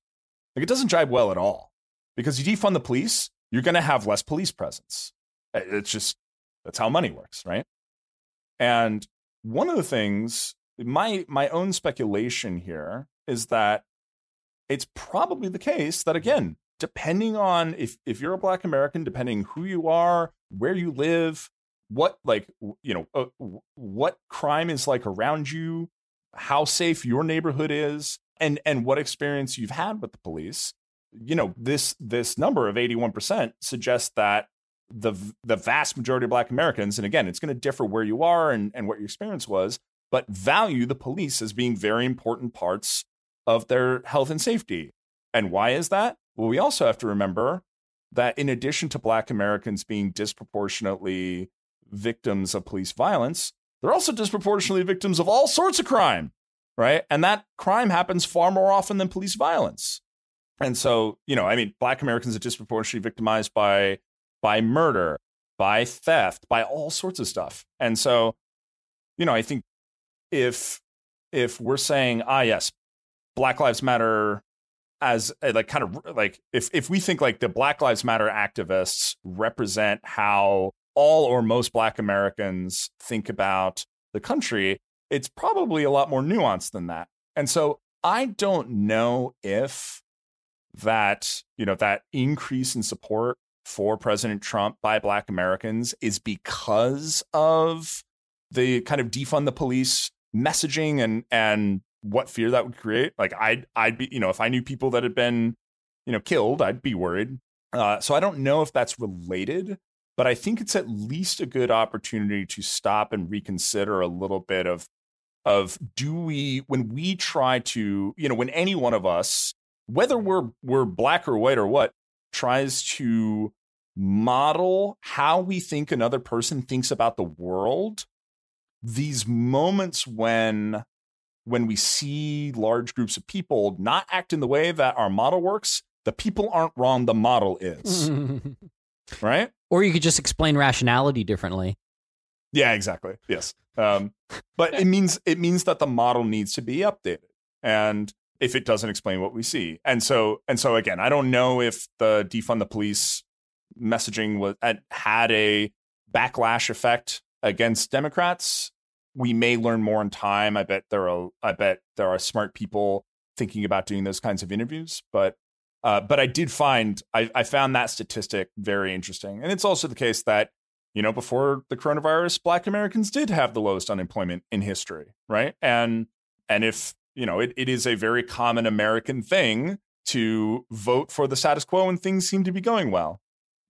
Like it doesn't jibe well at all. Because you defund the police, you're going to have less police presence. It's just, that's how money works, right? And one of the things, my my own speculation here is that it's probably the case that again, depending on if if you're a black American, depending who you are, where you live, what like you know uh, what crime is like around you how safe your neighborhood is and and what experience you've had with the police you know this this number of 81% suggests that the the vast majority of black americans and again it's going to differ where you are and and what your experience was but value the police as being very important parts of their health and safety. And why is that? Well we also have to remember that in addition to black americans being disproportionately victims of police violence, they're also disproportionately victims of all sorts of crime, right? And that crime happens far more often than police violence. And so, you know, I mean, black Americans are disproportionately victimized by by murder, by theft, by all sorts of stuff. And so, you know, I think if if we're saying, ah, yes, Black Lives Matter as like kind of like if if we think like the Black Lives Matter activists represent how all or most Black Americans think about the country, it's probably a lot more nuanced than that. And so I don't know if that, you know, that increase in support for President Trump by Black Americans is because of the kind of defund the police messaging and and what fear that would create. Like I'd I'd be, you know, if I knew people that had been, you know, killed, I'd be worried. Uh, so I don't know if that's related but I think it's at least a good opportunity to stop and reconsider a little bit of of do we when we try to you know when any one of us whether we're we're black or white or what tries to model how we think another person thinks about the world these moments when when we see large groups of people not act in the way that our model works the people aren't wrong the model is right or you could just explain rationality differently. Yeah, exactly. Yes. Um, but it means it means that the model needs to be updated. And if it doesn't explain what we see. And so and so again, I don't know if the defund the police messaging was had a backlash effect against Democrats. We may learn more in time. I bet there are I bet there are smart people thinking about doing those kinds of interviews, but uh, but I did find I, I found that statistic very interesting, and it's also the case that you know before the coronavirus, Black Americans did have the lowest unemployment in history, right? And and if you know it, it is a very common American thing to vote for the status quo when things seem to be going well,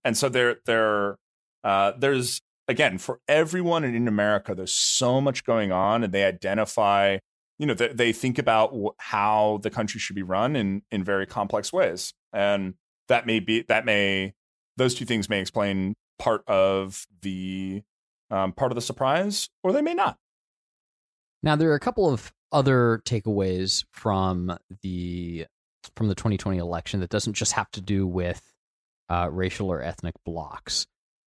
and so there there uh, there's again for everyone in America, there's so much going on, and they identify you know they, they think about how the country should be run in in very complex ways and that may be that may those two things may explain part of the um, part of the surprise or they may not. Now there are a couple of other takeaways from the from the 2020 election that doesn't just have to do with uh, racial or ethnic blocks.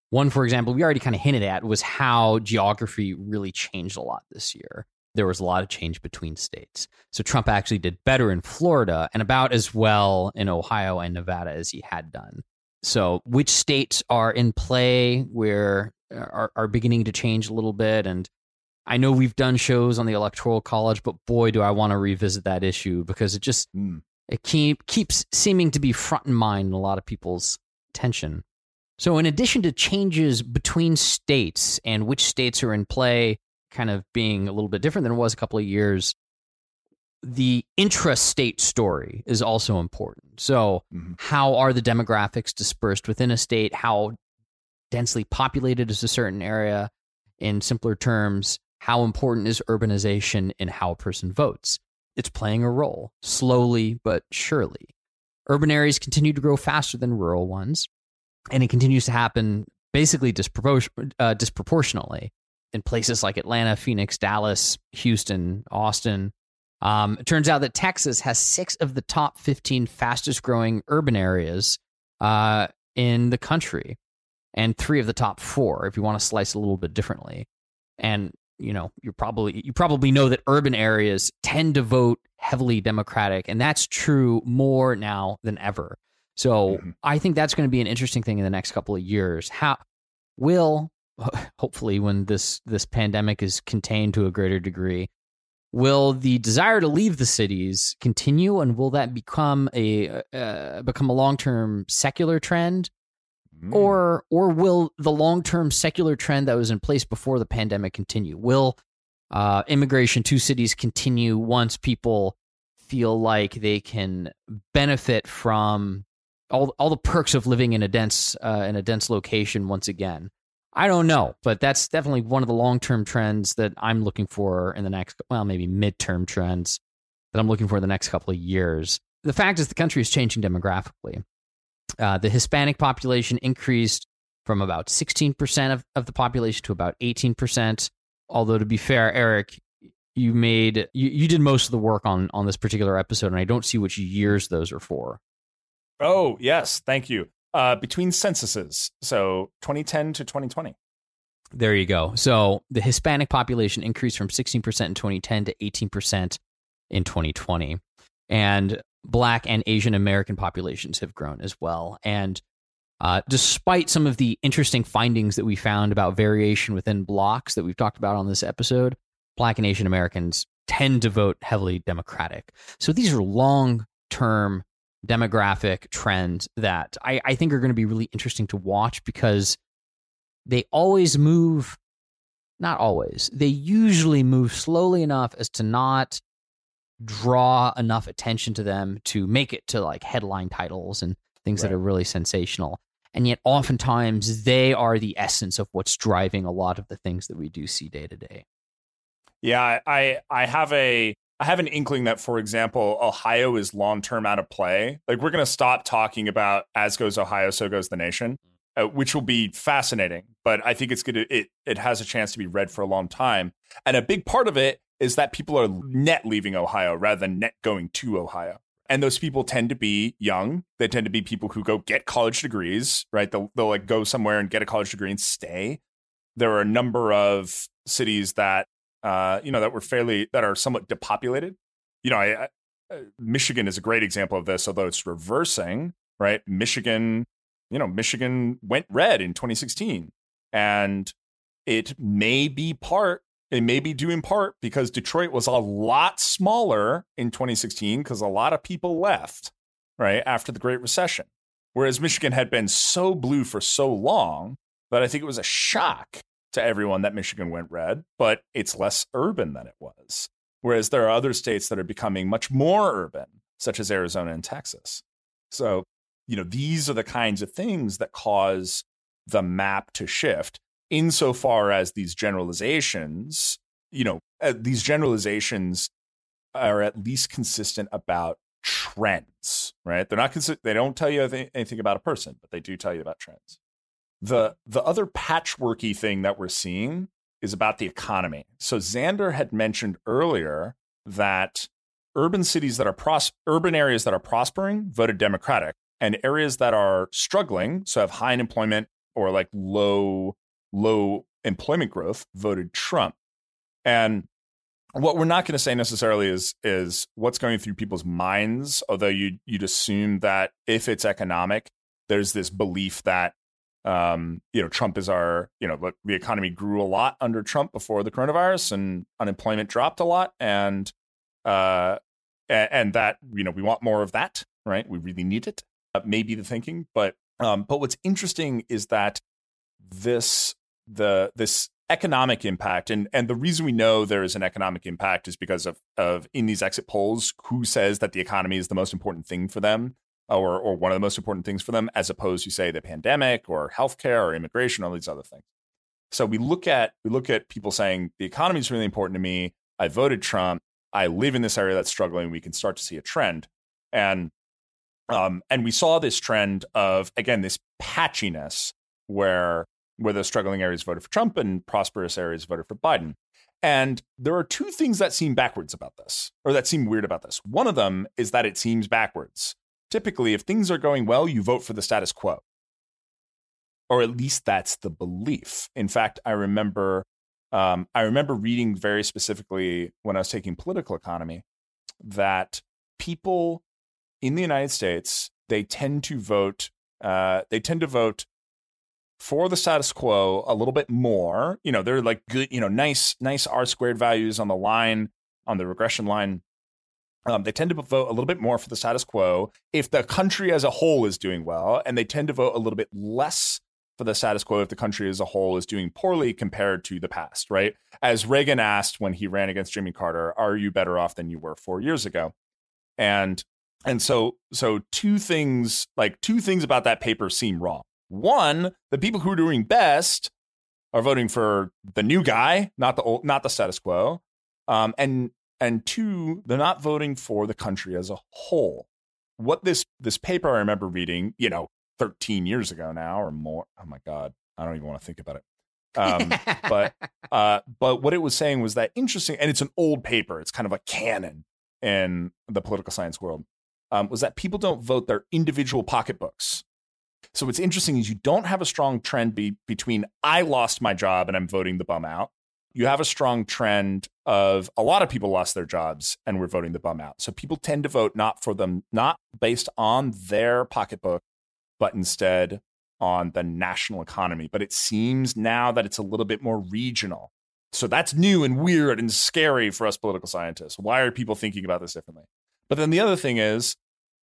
One for example we already kind of hinted at was how geography really changed a lot this year. There was a lot of change between states. So Trump actually did better in Florida and about as well in Ohio and Nevada as he had done So, which states are in play where are, are beginning to change a little bit? And I know we've done shows on the Electoral College, but boy, do I want to revisit that issue because it just Mm. it keep, keeps seeming to be front in mind in a lot of people's attention. So, in addition to changes between states and which states are in play, kind of being a little bit different than it was a couple of years, the intrastate story is also important. So, Mhm. how are the demographics dispersed within a state? How densely populated is a certain area? In simpler terms, how important is urbanization in how a person votes? It's playing a role, slowly but surely. Urban areas continue to grow faster than rural ones, and it continues to happen basically dispropor- uh, disproportionately in places like Atlanta, Phoenix, Dallas, Houston, Austin. Um, it turns out that Texas has six of the top 15 fastest growing urban areas uh, in the country, and three of the top four, if you want to slice it a little bit differently. And you know, you probably you probably know that urban areas tend to vote heavily Democratic, and that's true more now than ever. So Mhm. I think that's going to be an interesting thing in the next couple of years. How will hopefully when this this pandemic is contained to a greater degree, will the desire to leave the cities continue, and will that become a uh, become a long term secular trend, Mm. or or will the long term secular trend that was in place before the pandemic continue? Will uh, immigration to cities continue once people feel like they can benefit from all all the perks of living in a dense uh, in a dense location once again? I don't know, but that's definitely one of the long term trends that I'm looking for in the next, well, maybe midterm trends that I'm looking for in the next couple of years. The fact is, the country is changing demographically. Uh, the Hispanic population increased from about 16% of, of the population to about 18%. Although, to be fair, Eric, you made you, you did most of the work on on this particular episode, and I don't see which years those are for. Oh, yes. Thank you. Uh, between censuses. So 2010 to 2020. There you go. So the Hispanic population increased from 16% in 2010 to 18% in 2020. And Black and Asian American populations have grown as well. And uh, despite some of the interesting findings that we found about variation within blocks that we've talked about on this episode, Black and Asian Americans tend to vote heavily Democratic. So these are long term demographic trends that I, I think are going to be really interesting to watch because they always move not always they usually move slowly enough as to not draw enough attention to them to make it to like headline titles and things that are really sensational. And yet oftentimes they are the essence of what's driving a lot of the things that we do see day to day. Yeah, I- I I have a I have an inkling that, for example, Ohio is long term out of play. Like we're going to stop talking about as goes Ohio, so goes the nation, uh, which will be fascinating. But I think it's going to it it has a chance to be read for a long time, and a big part of it is that people are net leaving Ohio rather than net going to Ohio. And those people tend to be young. They tend to be people who go get college degrees, right? They'll, they'll like go somewhere and get a college degree and stay. There are a number of cities that uh, you know, that were fairly that are somewhat depopulated. You know, I, I, uh, Michigan is a great example of this, although it's reversing. Right, Michigan, you know, Michigan went red in 2016, and it may be part. It may be due in part because Detroit was a lot smaller in 2016 because a lot of people left right after the Great Recession, whereas Michigan had been so blue for so long that I think it was a shock to everyone that Michigan went red, but it's less urban than it was. Whereas there are other states that are becoming much more urban, such as Arizona and Texas. So, you know, these are the kinds of things that cause the map to shift insofar as these generalizations, you know, uh, these generalizations are at least consistent about trends, right? They're not consi- they don't tell you anything anything about a person, but they do tell you about trends. The the other patchworky thing that we're seeing is about the economy. So Xander had mentioned earlier that urban cities that are pros- urban areas that are prospering voted Democratic, and areas that are struggling, so have high unemployment or like low low employment growth, voted Trump. And what we're not going to say necessarily is is what's going through people's minds, although you you'd assume that if it's economic, there's this belief that um, you know Trump is our you know the economy grew a lot under Trump before the coronavirus and unemployment dropped a lot and uh and, that you know we want more of that right? We really need it uh, maybe the thinking but um but what's interesting is that this the this economic impact and and the reason we know there is an economic impact is because of of in these exit polls who says that the economy is the most important thing for them or or one of the most important things for them as opposed to say the pandemic or healthcare or immigration all these other things so we look at we look at people saying the economy is really important to me i voted trump i live in this area that's struggling we can start to see a trend and um and we saw this trend of again this patchiness where where the struggling areas voted for Trump and prosperous areas voted for Biden. And there are two things that seem backwards about this, or that seem weird about this. One of them is that it seems backwards. Typically, if things are going well, you vote for the status quo. Or at least that's the belief. In fact, I remember um, I remember reading very specifically when I was taking political economy that people in the United States they tend to vote uh, they tend to vote for the status quo a little bit more. You know, they're like good, you know, nice, nice R squared values on the line, on the regression line. Um, they tend to vote a little bit more for the status quo if the country as a whole is doing well, and they tend to vote a little bit less for the status quo if the country as a whole is doing poorly compared to the past, right? As Reagan asked when he ran against Jimmy Carter, "Are you better off than you were four years ago?" And and so so two things like two things about that paper seem wrong. One, the people who are doing best are voting for the new guy, not the old, not the status quo. Um, and and two, they're not voting for the country as a whole. What this this paper I remember reading, you know, 13 years ago now or more. Oh my god, I don't even want to think about it. Um, but uh, but what it was saying was that interesting, and it's an old paper. It's kind of a canon in the political science world. Um, was that people don't vote their individual pocketbooks so what's interesting is you don't have a strong trend be, between I lost my job and I'm voting the bum out. You have a strong trend of a lot of people lost their jobs and we're voting the bum out. So people tend to vote not for them, not based on their pocketbook, but instead on the national economy. But it seems now that it's a little bit more regional. So that's new and weird and scary for us political scientists. Why are people thinking about this differently? But then the other thing is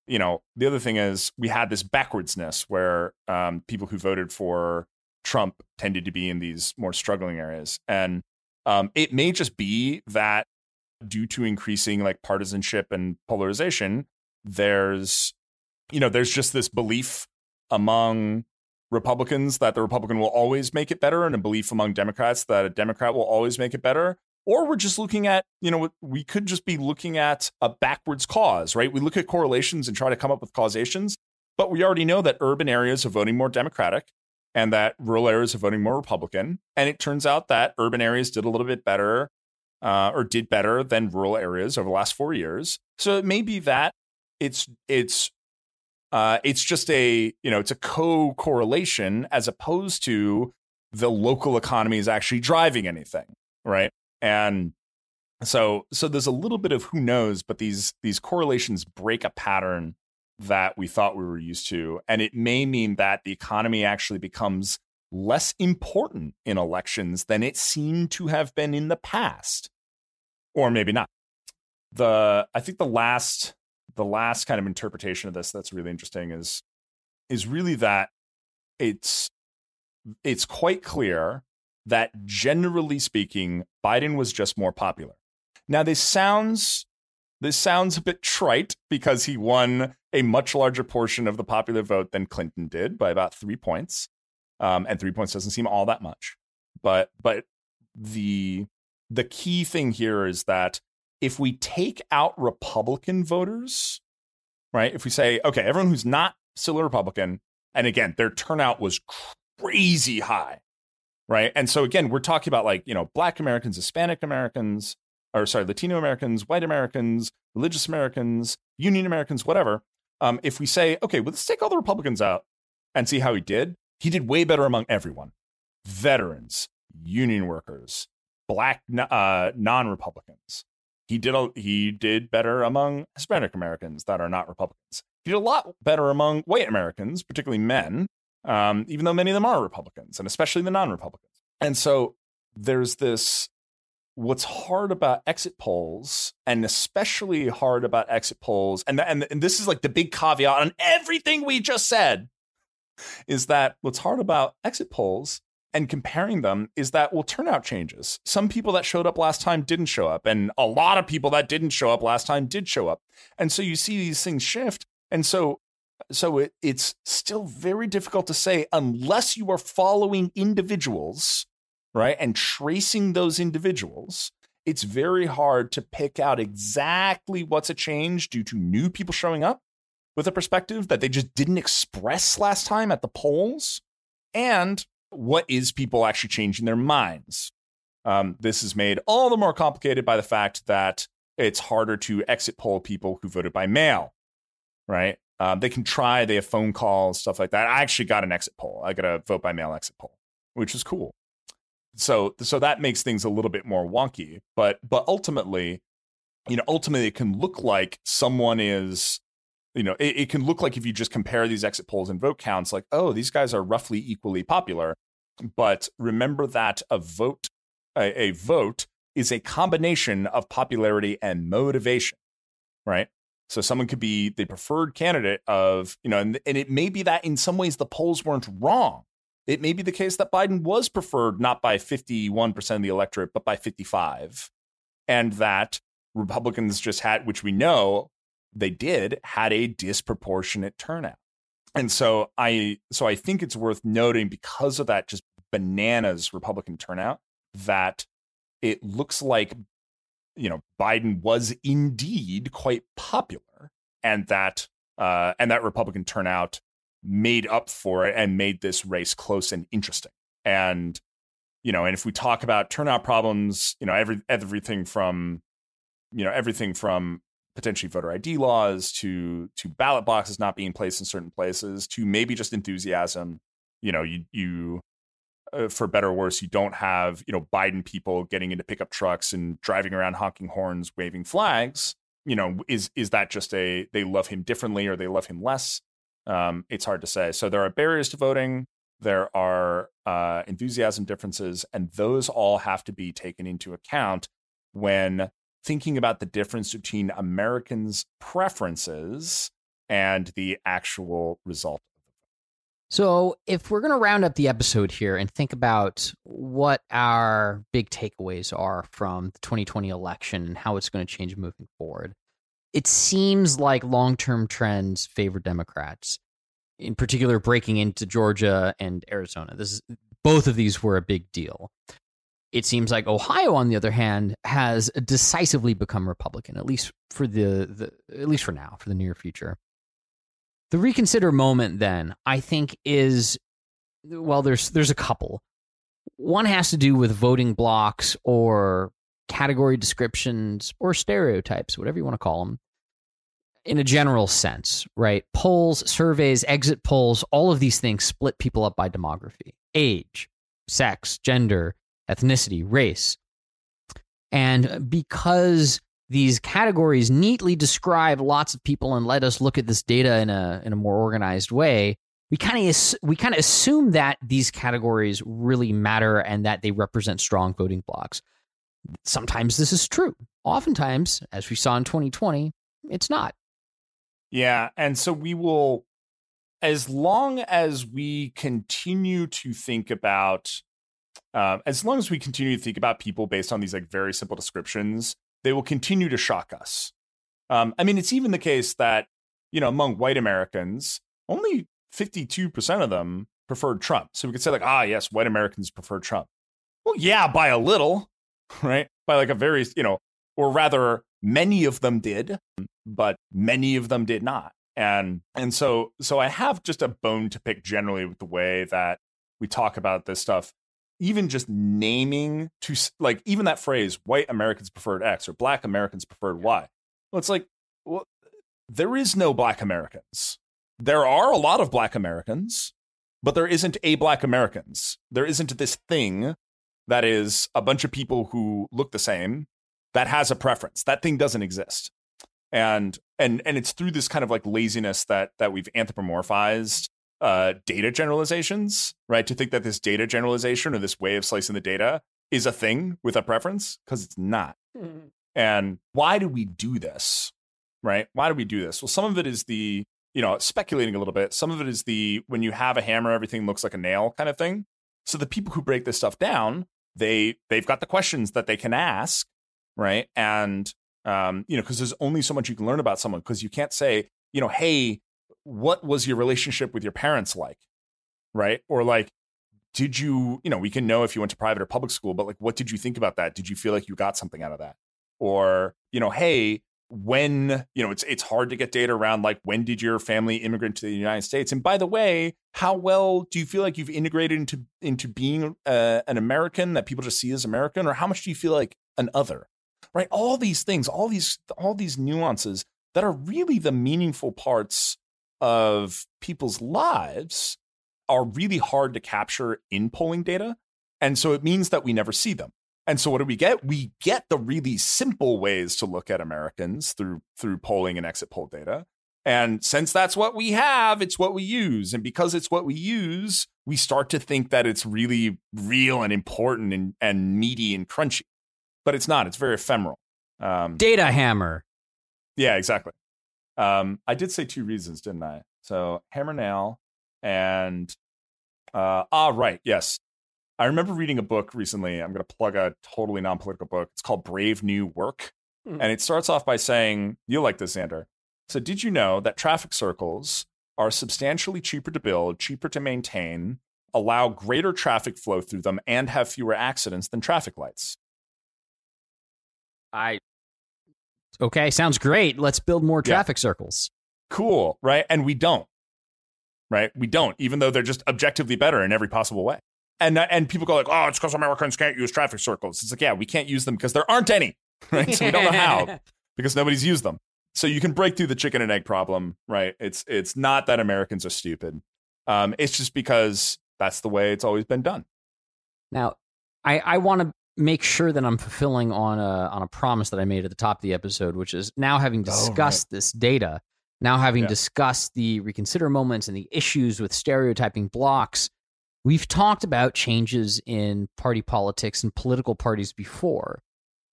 you know, the other thing is we had this backwardsness where um, people who voted for Trump tended to be in these more struggling areas. And um, it may just be that due to increasing like partisanship and polarization, there's, you know, there's just this belief among Republicans that the Republican will always make it better, and a belief among Democrats that a Democrat will always make it better. Or we're just looking at you know we could just be looking at a backwards cause right? We look at correlations and try to come up with causations but we already know that urban areas are voting more democratic and that rural areas are voting more republican. And it turns out that urban areas did a little bit better uh, or did better than rural areas over the last four years. So it may be that it's it's uh, it's just a you know it's a co-correlation as opposed to the local economy is actually driving anything right? And so so there's a little bit of who knows but these these correlations break a pattern that we thought we were used to and it may mean that the economy actually becomes less important in elections than it seemed to have been in the past or maybe not the i think the last the last kind of interpretation of this that's really interesting is is really that it's it's quite clear that generally speaking, Biden was just more popular. Now this sounds this sounds a bit trite because he won a much larger portion of the popular vote than Clinton did by about three points, um, and three points doesn't seem all that much. But but the the key thing here is that if we take out Republican voters, right? If we say okay, everyone who's not still a Republican, and again their turnout was crazy high right? And so again, we're talking about like, you know, black Americans, Hispanic Americans, or sorry, Latino Americans, white Americans, religious Americans, union Americans, whatever. Um, if we say, okay, well, let's take all the Republicans out and see how he did, he did way better among everyone. Veterans, union workers, black uh, non-Republicans. He did a, he did better among Hispanic Americans that are not Republicans. He did a lot better among white Americans, particularly men, um, even though many of them are Republicans, and especially the non-Republicans. And so there's this. What's hard about exit polls, and especially hard about exit polls, and, and and this is like the big caveat on everything we just said, is that what's hard about exit polls and comparing them is that well turnout changes. Some people that showed up last time didn't show up and a lot of people that didn't show up last time did show up. And so you see these things shift and so so it, it's still very difficult to say unless you are following individuals right and tracing those individuals it's very hard to pick out exactly what's a change due to new people showing up with a perspective that they just didn't express last time at the polls and what is people actually changing their minds? Um, this is made all the more complicated by the fact that it's harder to exit poll people who voted by mail, right? Um, they can try, they have phone calls, stuff like that. I actually got an exit poll. I got a vote by mail exit poll, which was cool. So, so that makes things a little bit more wonky. But, but ultimately, you know, ultimately, it can look like someone is you know, it, it, can look like if you just compare these exit polls and vote counts, like, oh, these guys are roughly equally popular. But remember that a vote, a, a vote is a combination of popularity and motivation, right? So someone could be the preferred candidate of, you know, and, and it may be that in some ways the polls weren't wrong. It may be the case that Biden was preferred not by 51% of the electorate, but by 55. And that Republicans just had, which we know they did, had a disproportionate turnout. And so I so I think it's worth noting because of that just bananas Republican turnout that it looks like you know Biden was indeed quite popular and that uh, and that Republican turnout made up for it and made this race close and interesting. And you know, and if we talk about turnout problems, you know, every everything from you know everything from potentially voter ID laws to to ballot boxes not being placed in certain places to maybe just enthusiasm. You know, you you uh, for better or worse, you don't have you know Biden people getting into pickup trucks and driving around honking horns, waving flags. You know, is is that just a they love him differently or they love him less? Um, it's hard to say. So there are barriers to voting. There are uh, enthusiasm differences, and those all have to be taken into account when thinking about the difference between Americans' preferences and the actual result. So, if we're going to round up the episode here and think about what our big takeaways are from the 2020 election and how it's going to change moving forward, it seems like long term trends favor Democrats, in particular, breaking into Georgia and Arizona. This is, both of these were a big deal. It seems like Ohio, on the other hand, has decisively become Republican, at least for the, the at least for now, for the near future. The reconsider moment, then, I think, is well, there's there's a couple. One has to do with voting blocks or category descriptions or stereotypes, whatever you want to call them, in a general sense, right? Polls, surveys, exit polls, all of these things split people up by demography, age, sex, gender, ethnicity, race. And because these categories neatly describe lots of people and let us look at this data in a in a more organized way, we kind of we kind of assume that these categories really matter and that they represent strong voting blocks. Sometimes this is true. Oftentimes, as we saw in 2020, it's not. Yeah, and so we will as long as we continue to think about um, as long as we continue to think about people based on these like very simple descriptions, they will continue to shock us. Um, I mean, it's even the case that you know among white Americans, only fifty-two percent of them preferred Trump. So we could say like, ah, yes, white Americans prefer Trump. Well, yeah, by a little, right? By like a very, you know, or rather, many of them did, but many of them did not. And and so so I have just a bone to pick generally with the way that we talk about this stuff. Even just naming to like even that phrase white americans preferred x or black americans preferred y. Well it's like well there is no black americans. There are a lot of black americans but there isn't a black americans. There isn't this thing that is a bunch of people who look the same that has a preference that thing doesn't exist and and and it's through this kind of like laziness that that we've anthropomorphized uh, data generalizations, right? To think that this data generalization or this way of slicing the data is a thing with a preference because it's not. Mm-hmm. And why do we do this? Right? Why do we do this? Well, some of it is the, you know, speculating a little bit. Some of it is the when you have a hammer, everything looks like a nail kind of thing. So the people who break this stuff down, they they've got the questions that they can ask, right? And um, you know, because there's only so much you can learn about someone because you can't say, you know, hey, what was your relationship with your parents like? Right? Or like, did you, you know, we can know if you went to private or public school, but like, what did you think about that? Did you feel like you got something out of that? Or, you know, hey, when, you know, it's it's hard to get data around like when did your family immigrate to the United States? And by the way, how well do you feel like you've integrated into into being uh, an American that people just see as American, or how much do you feel like an other? Right? All these things, all these all these nuances that are really the meaningful parts of people's lives are really hard to capture in polling data. And so it means that we never see them. And so what do we get? We get the really simple ways to look at Americans through through polling and exit poll data. And since that's what we have, it's what we use. And because it's what we use, we start to think that it's really real and important and, and meaty and crunchy. But it's not. It's very ephemeral. Um, Data hammer. Yeah, exactly. Um, I did say two reasons, didn't I? So hammer nail and uh, ah, right, yes. I remember reading a book recently. I'm going to plug a totally non-political book. It's called Brave New Work, mm. and it starts off by saying, "You'll like this, Xander." So, did you know that traffic circles are substantially cheaper to build, cheaper to maintain, allow greater traffic flow through them, and have fewer accidents than traffic lights? I okay, sounds great. Let's build more traffic yeah. circles. Cool, right? And we don't. Right? We don't, even though they're just objectively better in every possible way. And and people go like, "Oh, it's because Americans can't use traffic circles." It's like, yeah, we can't use them because there aren't any, right? So we don't know how because nobody's used them. So you can break through the chicken and egg problem, right? It's it's not that Americans are stupid. Um, it's just because that's the way it's always been done. Now, I I want to make sure that I'm fulfilling on a on a promise that I made at the top of the episode, which is now having discussed oh, right. this data, now having yeah. discussed the reconsider moments and the issues with stereotyping blocs, we've talked about changes in party politics and political parties before.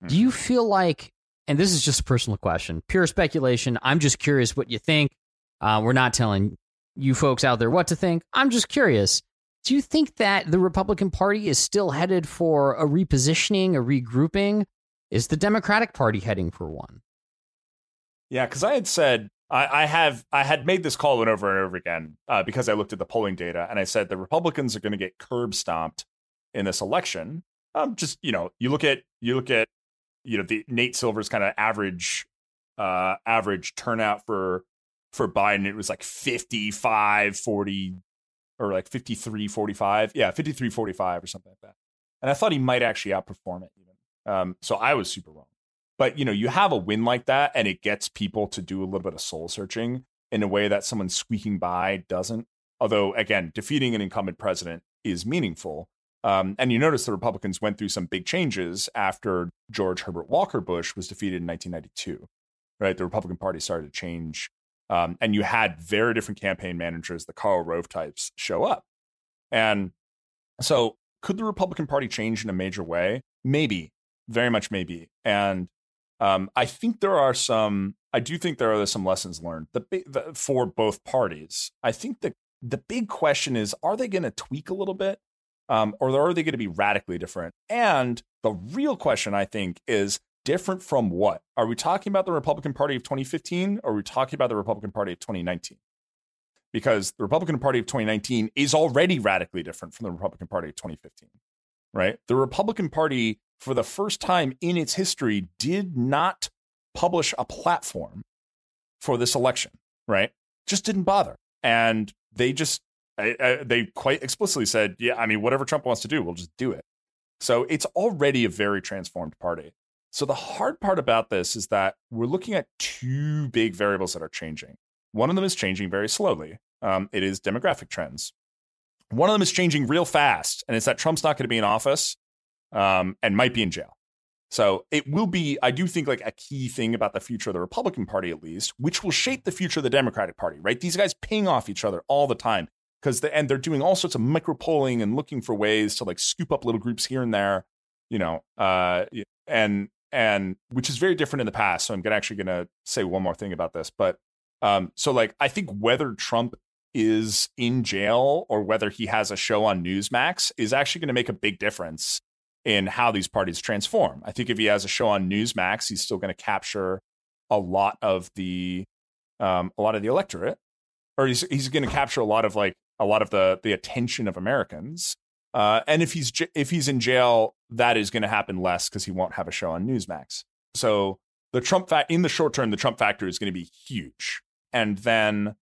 Mm-hmm. Do you mm-hmm. feel like, and this is just a personal question, pure speculation. I'm just curious what you think. Uh, we're not telling you folks out there what to think. I'm just curious. Do you think that the Republican Party is still headed for a repositioning, a regrouping? Is the Democratic Party heading for one? Yeah, because I had said I, I, have I had made this call over and over again uh, because I looked at the polling data and I said the Republicans are going to get curb stomped in this election. Um, just you know, you look at you look at you know the Nate Silver's kind of average uh average turnout for for Biden it was like 55 40 or like 53 45 yeah 53 45 or something like that. And i thought he might actually outperform it even. Um, so i was super wrong. But you know you have a win like that and it gets people to do a little bit of soul searching in a way that someone squeaking by doesn't. Although again defeating an incumbent president is meaningful. Um, and you notice the republicans went through some big changes after george herbert walker bush was defeated in 1992 right? The republican party started to change um, and you had very different campaign managers, the Karl Rove types, show up. And so, could the Republican Party change in a major way? Maybe, very much maybe. And um, I think there are some. I do think there are some lessons learned the, the, for both parties. I think the the big question is: Are they going to tweak a little bit, um, or are they going to be radically different? And the real question, I think, is different from what? Are we talking about the Republican Party of 2015 or are we talking about the Republican Party of 2019? Because the Republican Party of 2019 is already radically different from the Republican Party of 2015, right? The Republican Party, for the first time in its history, did not publish a platform for this election, right? Just didn't bother. And they just, they quite explicitly said, yeah, I mean, whatever Trump wants to do, we'll just do it. So it's already a very transformed party. So the hard part about this is that we're looking at two big variables that are changing. One of them is changing very slowly. Um, it is demographic trends. One of them is changing real fast, and it's that Trump's not going to be in office um, and might be in jail. So it will be, I do think, like a key thing about the future of the Republican Party, at least, which will shape the future of the Democratic Party, right? These guys ping off each other all the time because the, and they're doing all sorts of micro polling and looking for ways to like scoop up little groups here and there, you know, uh, and and which is very different in the past. So I'm gonna actually gonna say one more thing about this, but um, so like I think whether Trump is in jail or whether he has a show on Newsmax is actually going to make a big difference in how these parties transform. I think if he has a show on Newsmax, he's still going to capture a lot of the um, a lot of the electorate, or he's he's going to capture a lot of like a lot of the the attention of Americans. Uh, and if he's if he's in jail, that is going to happen less because he won't have a show on Newsmax. So the Trump fact in the short term, the Trump factor is going to be huge. And then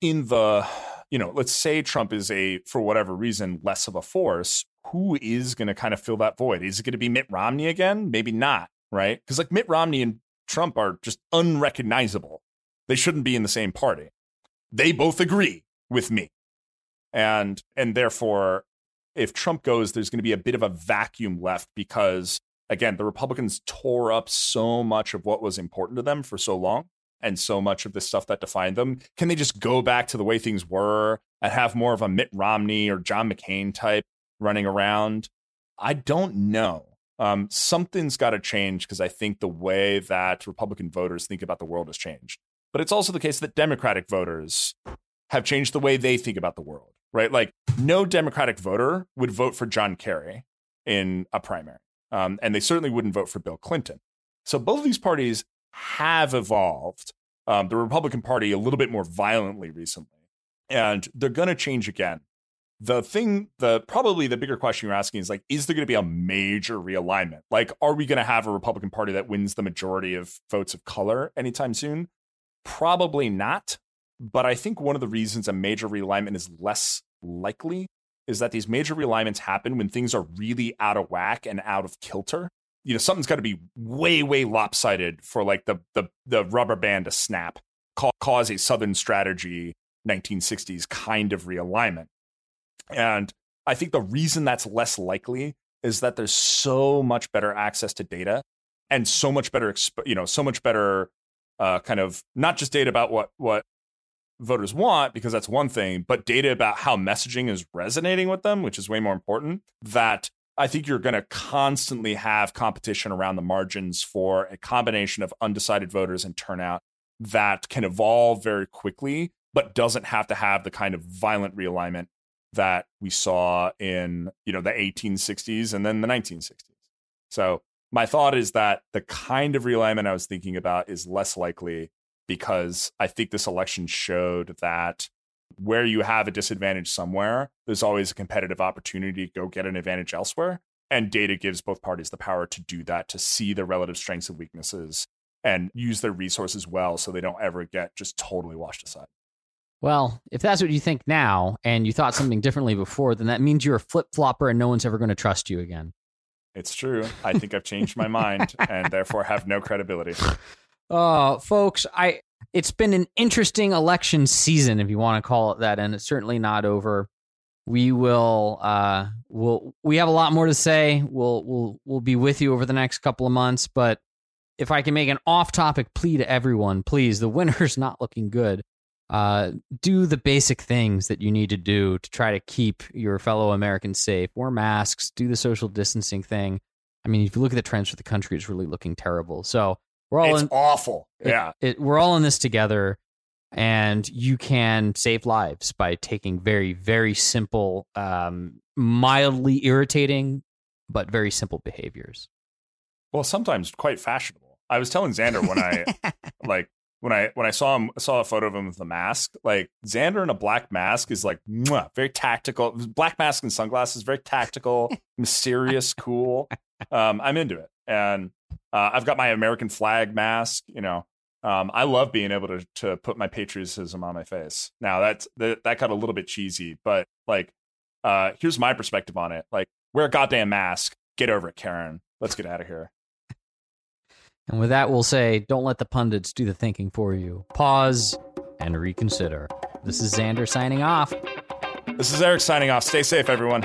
in the you know, let's say Trump is a for whatever reason less of a force, who is going to kind of fill that void? Is it going to be Mitt Romney again? Maybe not, right? Because like Mitt Romney and Trump are just unrecognizable. They shouldn't be in the same party. They both agree with me. And and therefore if Trump goes there's going to be a bit of a vacuum left because again, the Republicans tore up so much of what was important to them for so long and so much of the stuff that defined them. Can they just go back to the way things were and have more of a Mitt Romney or John McCain type running around? I don't know. Um, something's got to change because I think the way that Republican voters think about the world has changed. But it's also the case that Democratic voters have changed the way they think about the world, right? Like, no Democratic voter would vote for John Kerry in a primary. Um, and they certainly wouldn't vote for Bill Clinton. So both of these parties have evolved. Um, the Republican Party a little bit more violently recently, and they're going to change again the thing the probably the bigger question you're asking is like is there going to be a major realignment like are we going to have a republican party that wins the majority of votes of color anytime soon probably not but i think one of the reasons a major realignment is less likely is that these major realignments happen when things are really out of whack and out of kilter. You know something's got to be way way lopsided for like the the the rubber band to snap cause a southern strategy 1960s kind of realignment. And I think the reason that's less likely is that there's so much better access to data and so much better, you know, so much better uh, kind of not just data about what what voters want because that's one thing, but data about how messaging is resonating with them, which is way more important. That I think you're going to constantly have competition around the margins for a combination of undecided voters and turnout that can evolve very quickly, but doesn't have to have the kind of violent realignment that we saw in you know the 1860s and then the 1960s. So my thought is that the kind of realignment I was thinking about is less likely because I think this election showed that where you have a disadvantage somewhere, there's always a competitive opportunity to go get an advantage elsewhere. And data gives both parties the power to do that, to see the relative strengths and weaknesses and use their resources well so they don't ever get just totally washed aside. Well, if that's what you think now and you thought something differently before, then that means you're a flip flopper and no one's ever going to trust you again. It's true. I think I've changed my mind and therefore have no credibility. Uh, folks, I it's been an interesting election season, if you want to call it that, and it's certainly not over. We will uh we'll we have a lot more to say. We'll we'll we'll be with you over the next couple of months, but if I can make an off-topic plea to everyone, please, the winter's not looking good uh, do the basic things that you need to do to try to keep your fellow Americans safe. Wear masks, do the social distancing thing. I mean, if you look at the trends for the country, it's really looking terrible. So we're all it's in, awful. It, yeah, it, we're all in this together, and you can save lives by taking very, very simple, um, mildly irritating, but very simple behaviors. Well, sometimes quite fashionable. I was telling Xander when I like when I when I saw him saw a photo of him with a mask, like Xander in a black mask is like mwah, very tactical. Black mask and sunglasses, very tactical, mysterious, cool. Um, I'm into it, and uh, I've got my American flag mask. You know, um, I love being able to to put my patriotism on my face. Now that's that, that got a little bit cheesy, but like, uh, here's my perspective on it. Like, wear a goddamn mask. Get over it, Karen. Let's get out of here. And with that, we'll say don't let the pundits do the thinking for you. Pause and reconsider. This is Xander signing off. This is Eric signing off. Stay safe, everyone.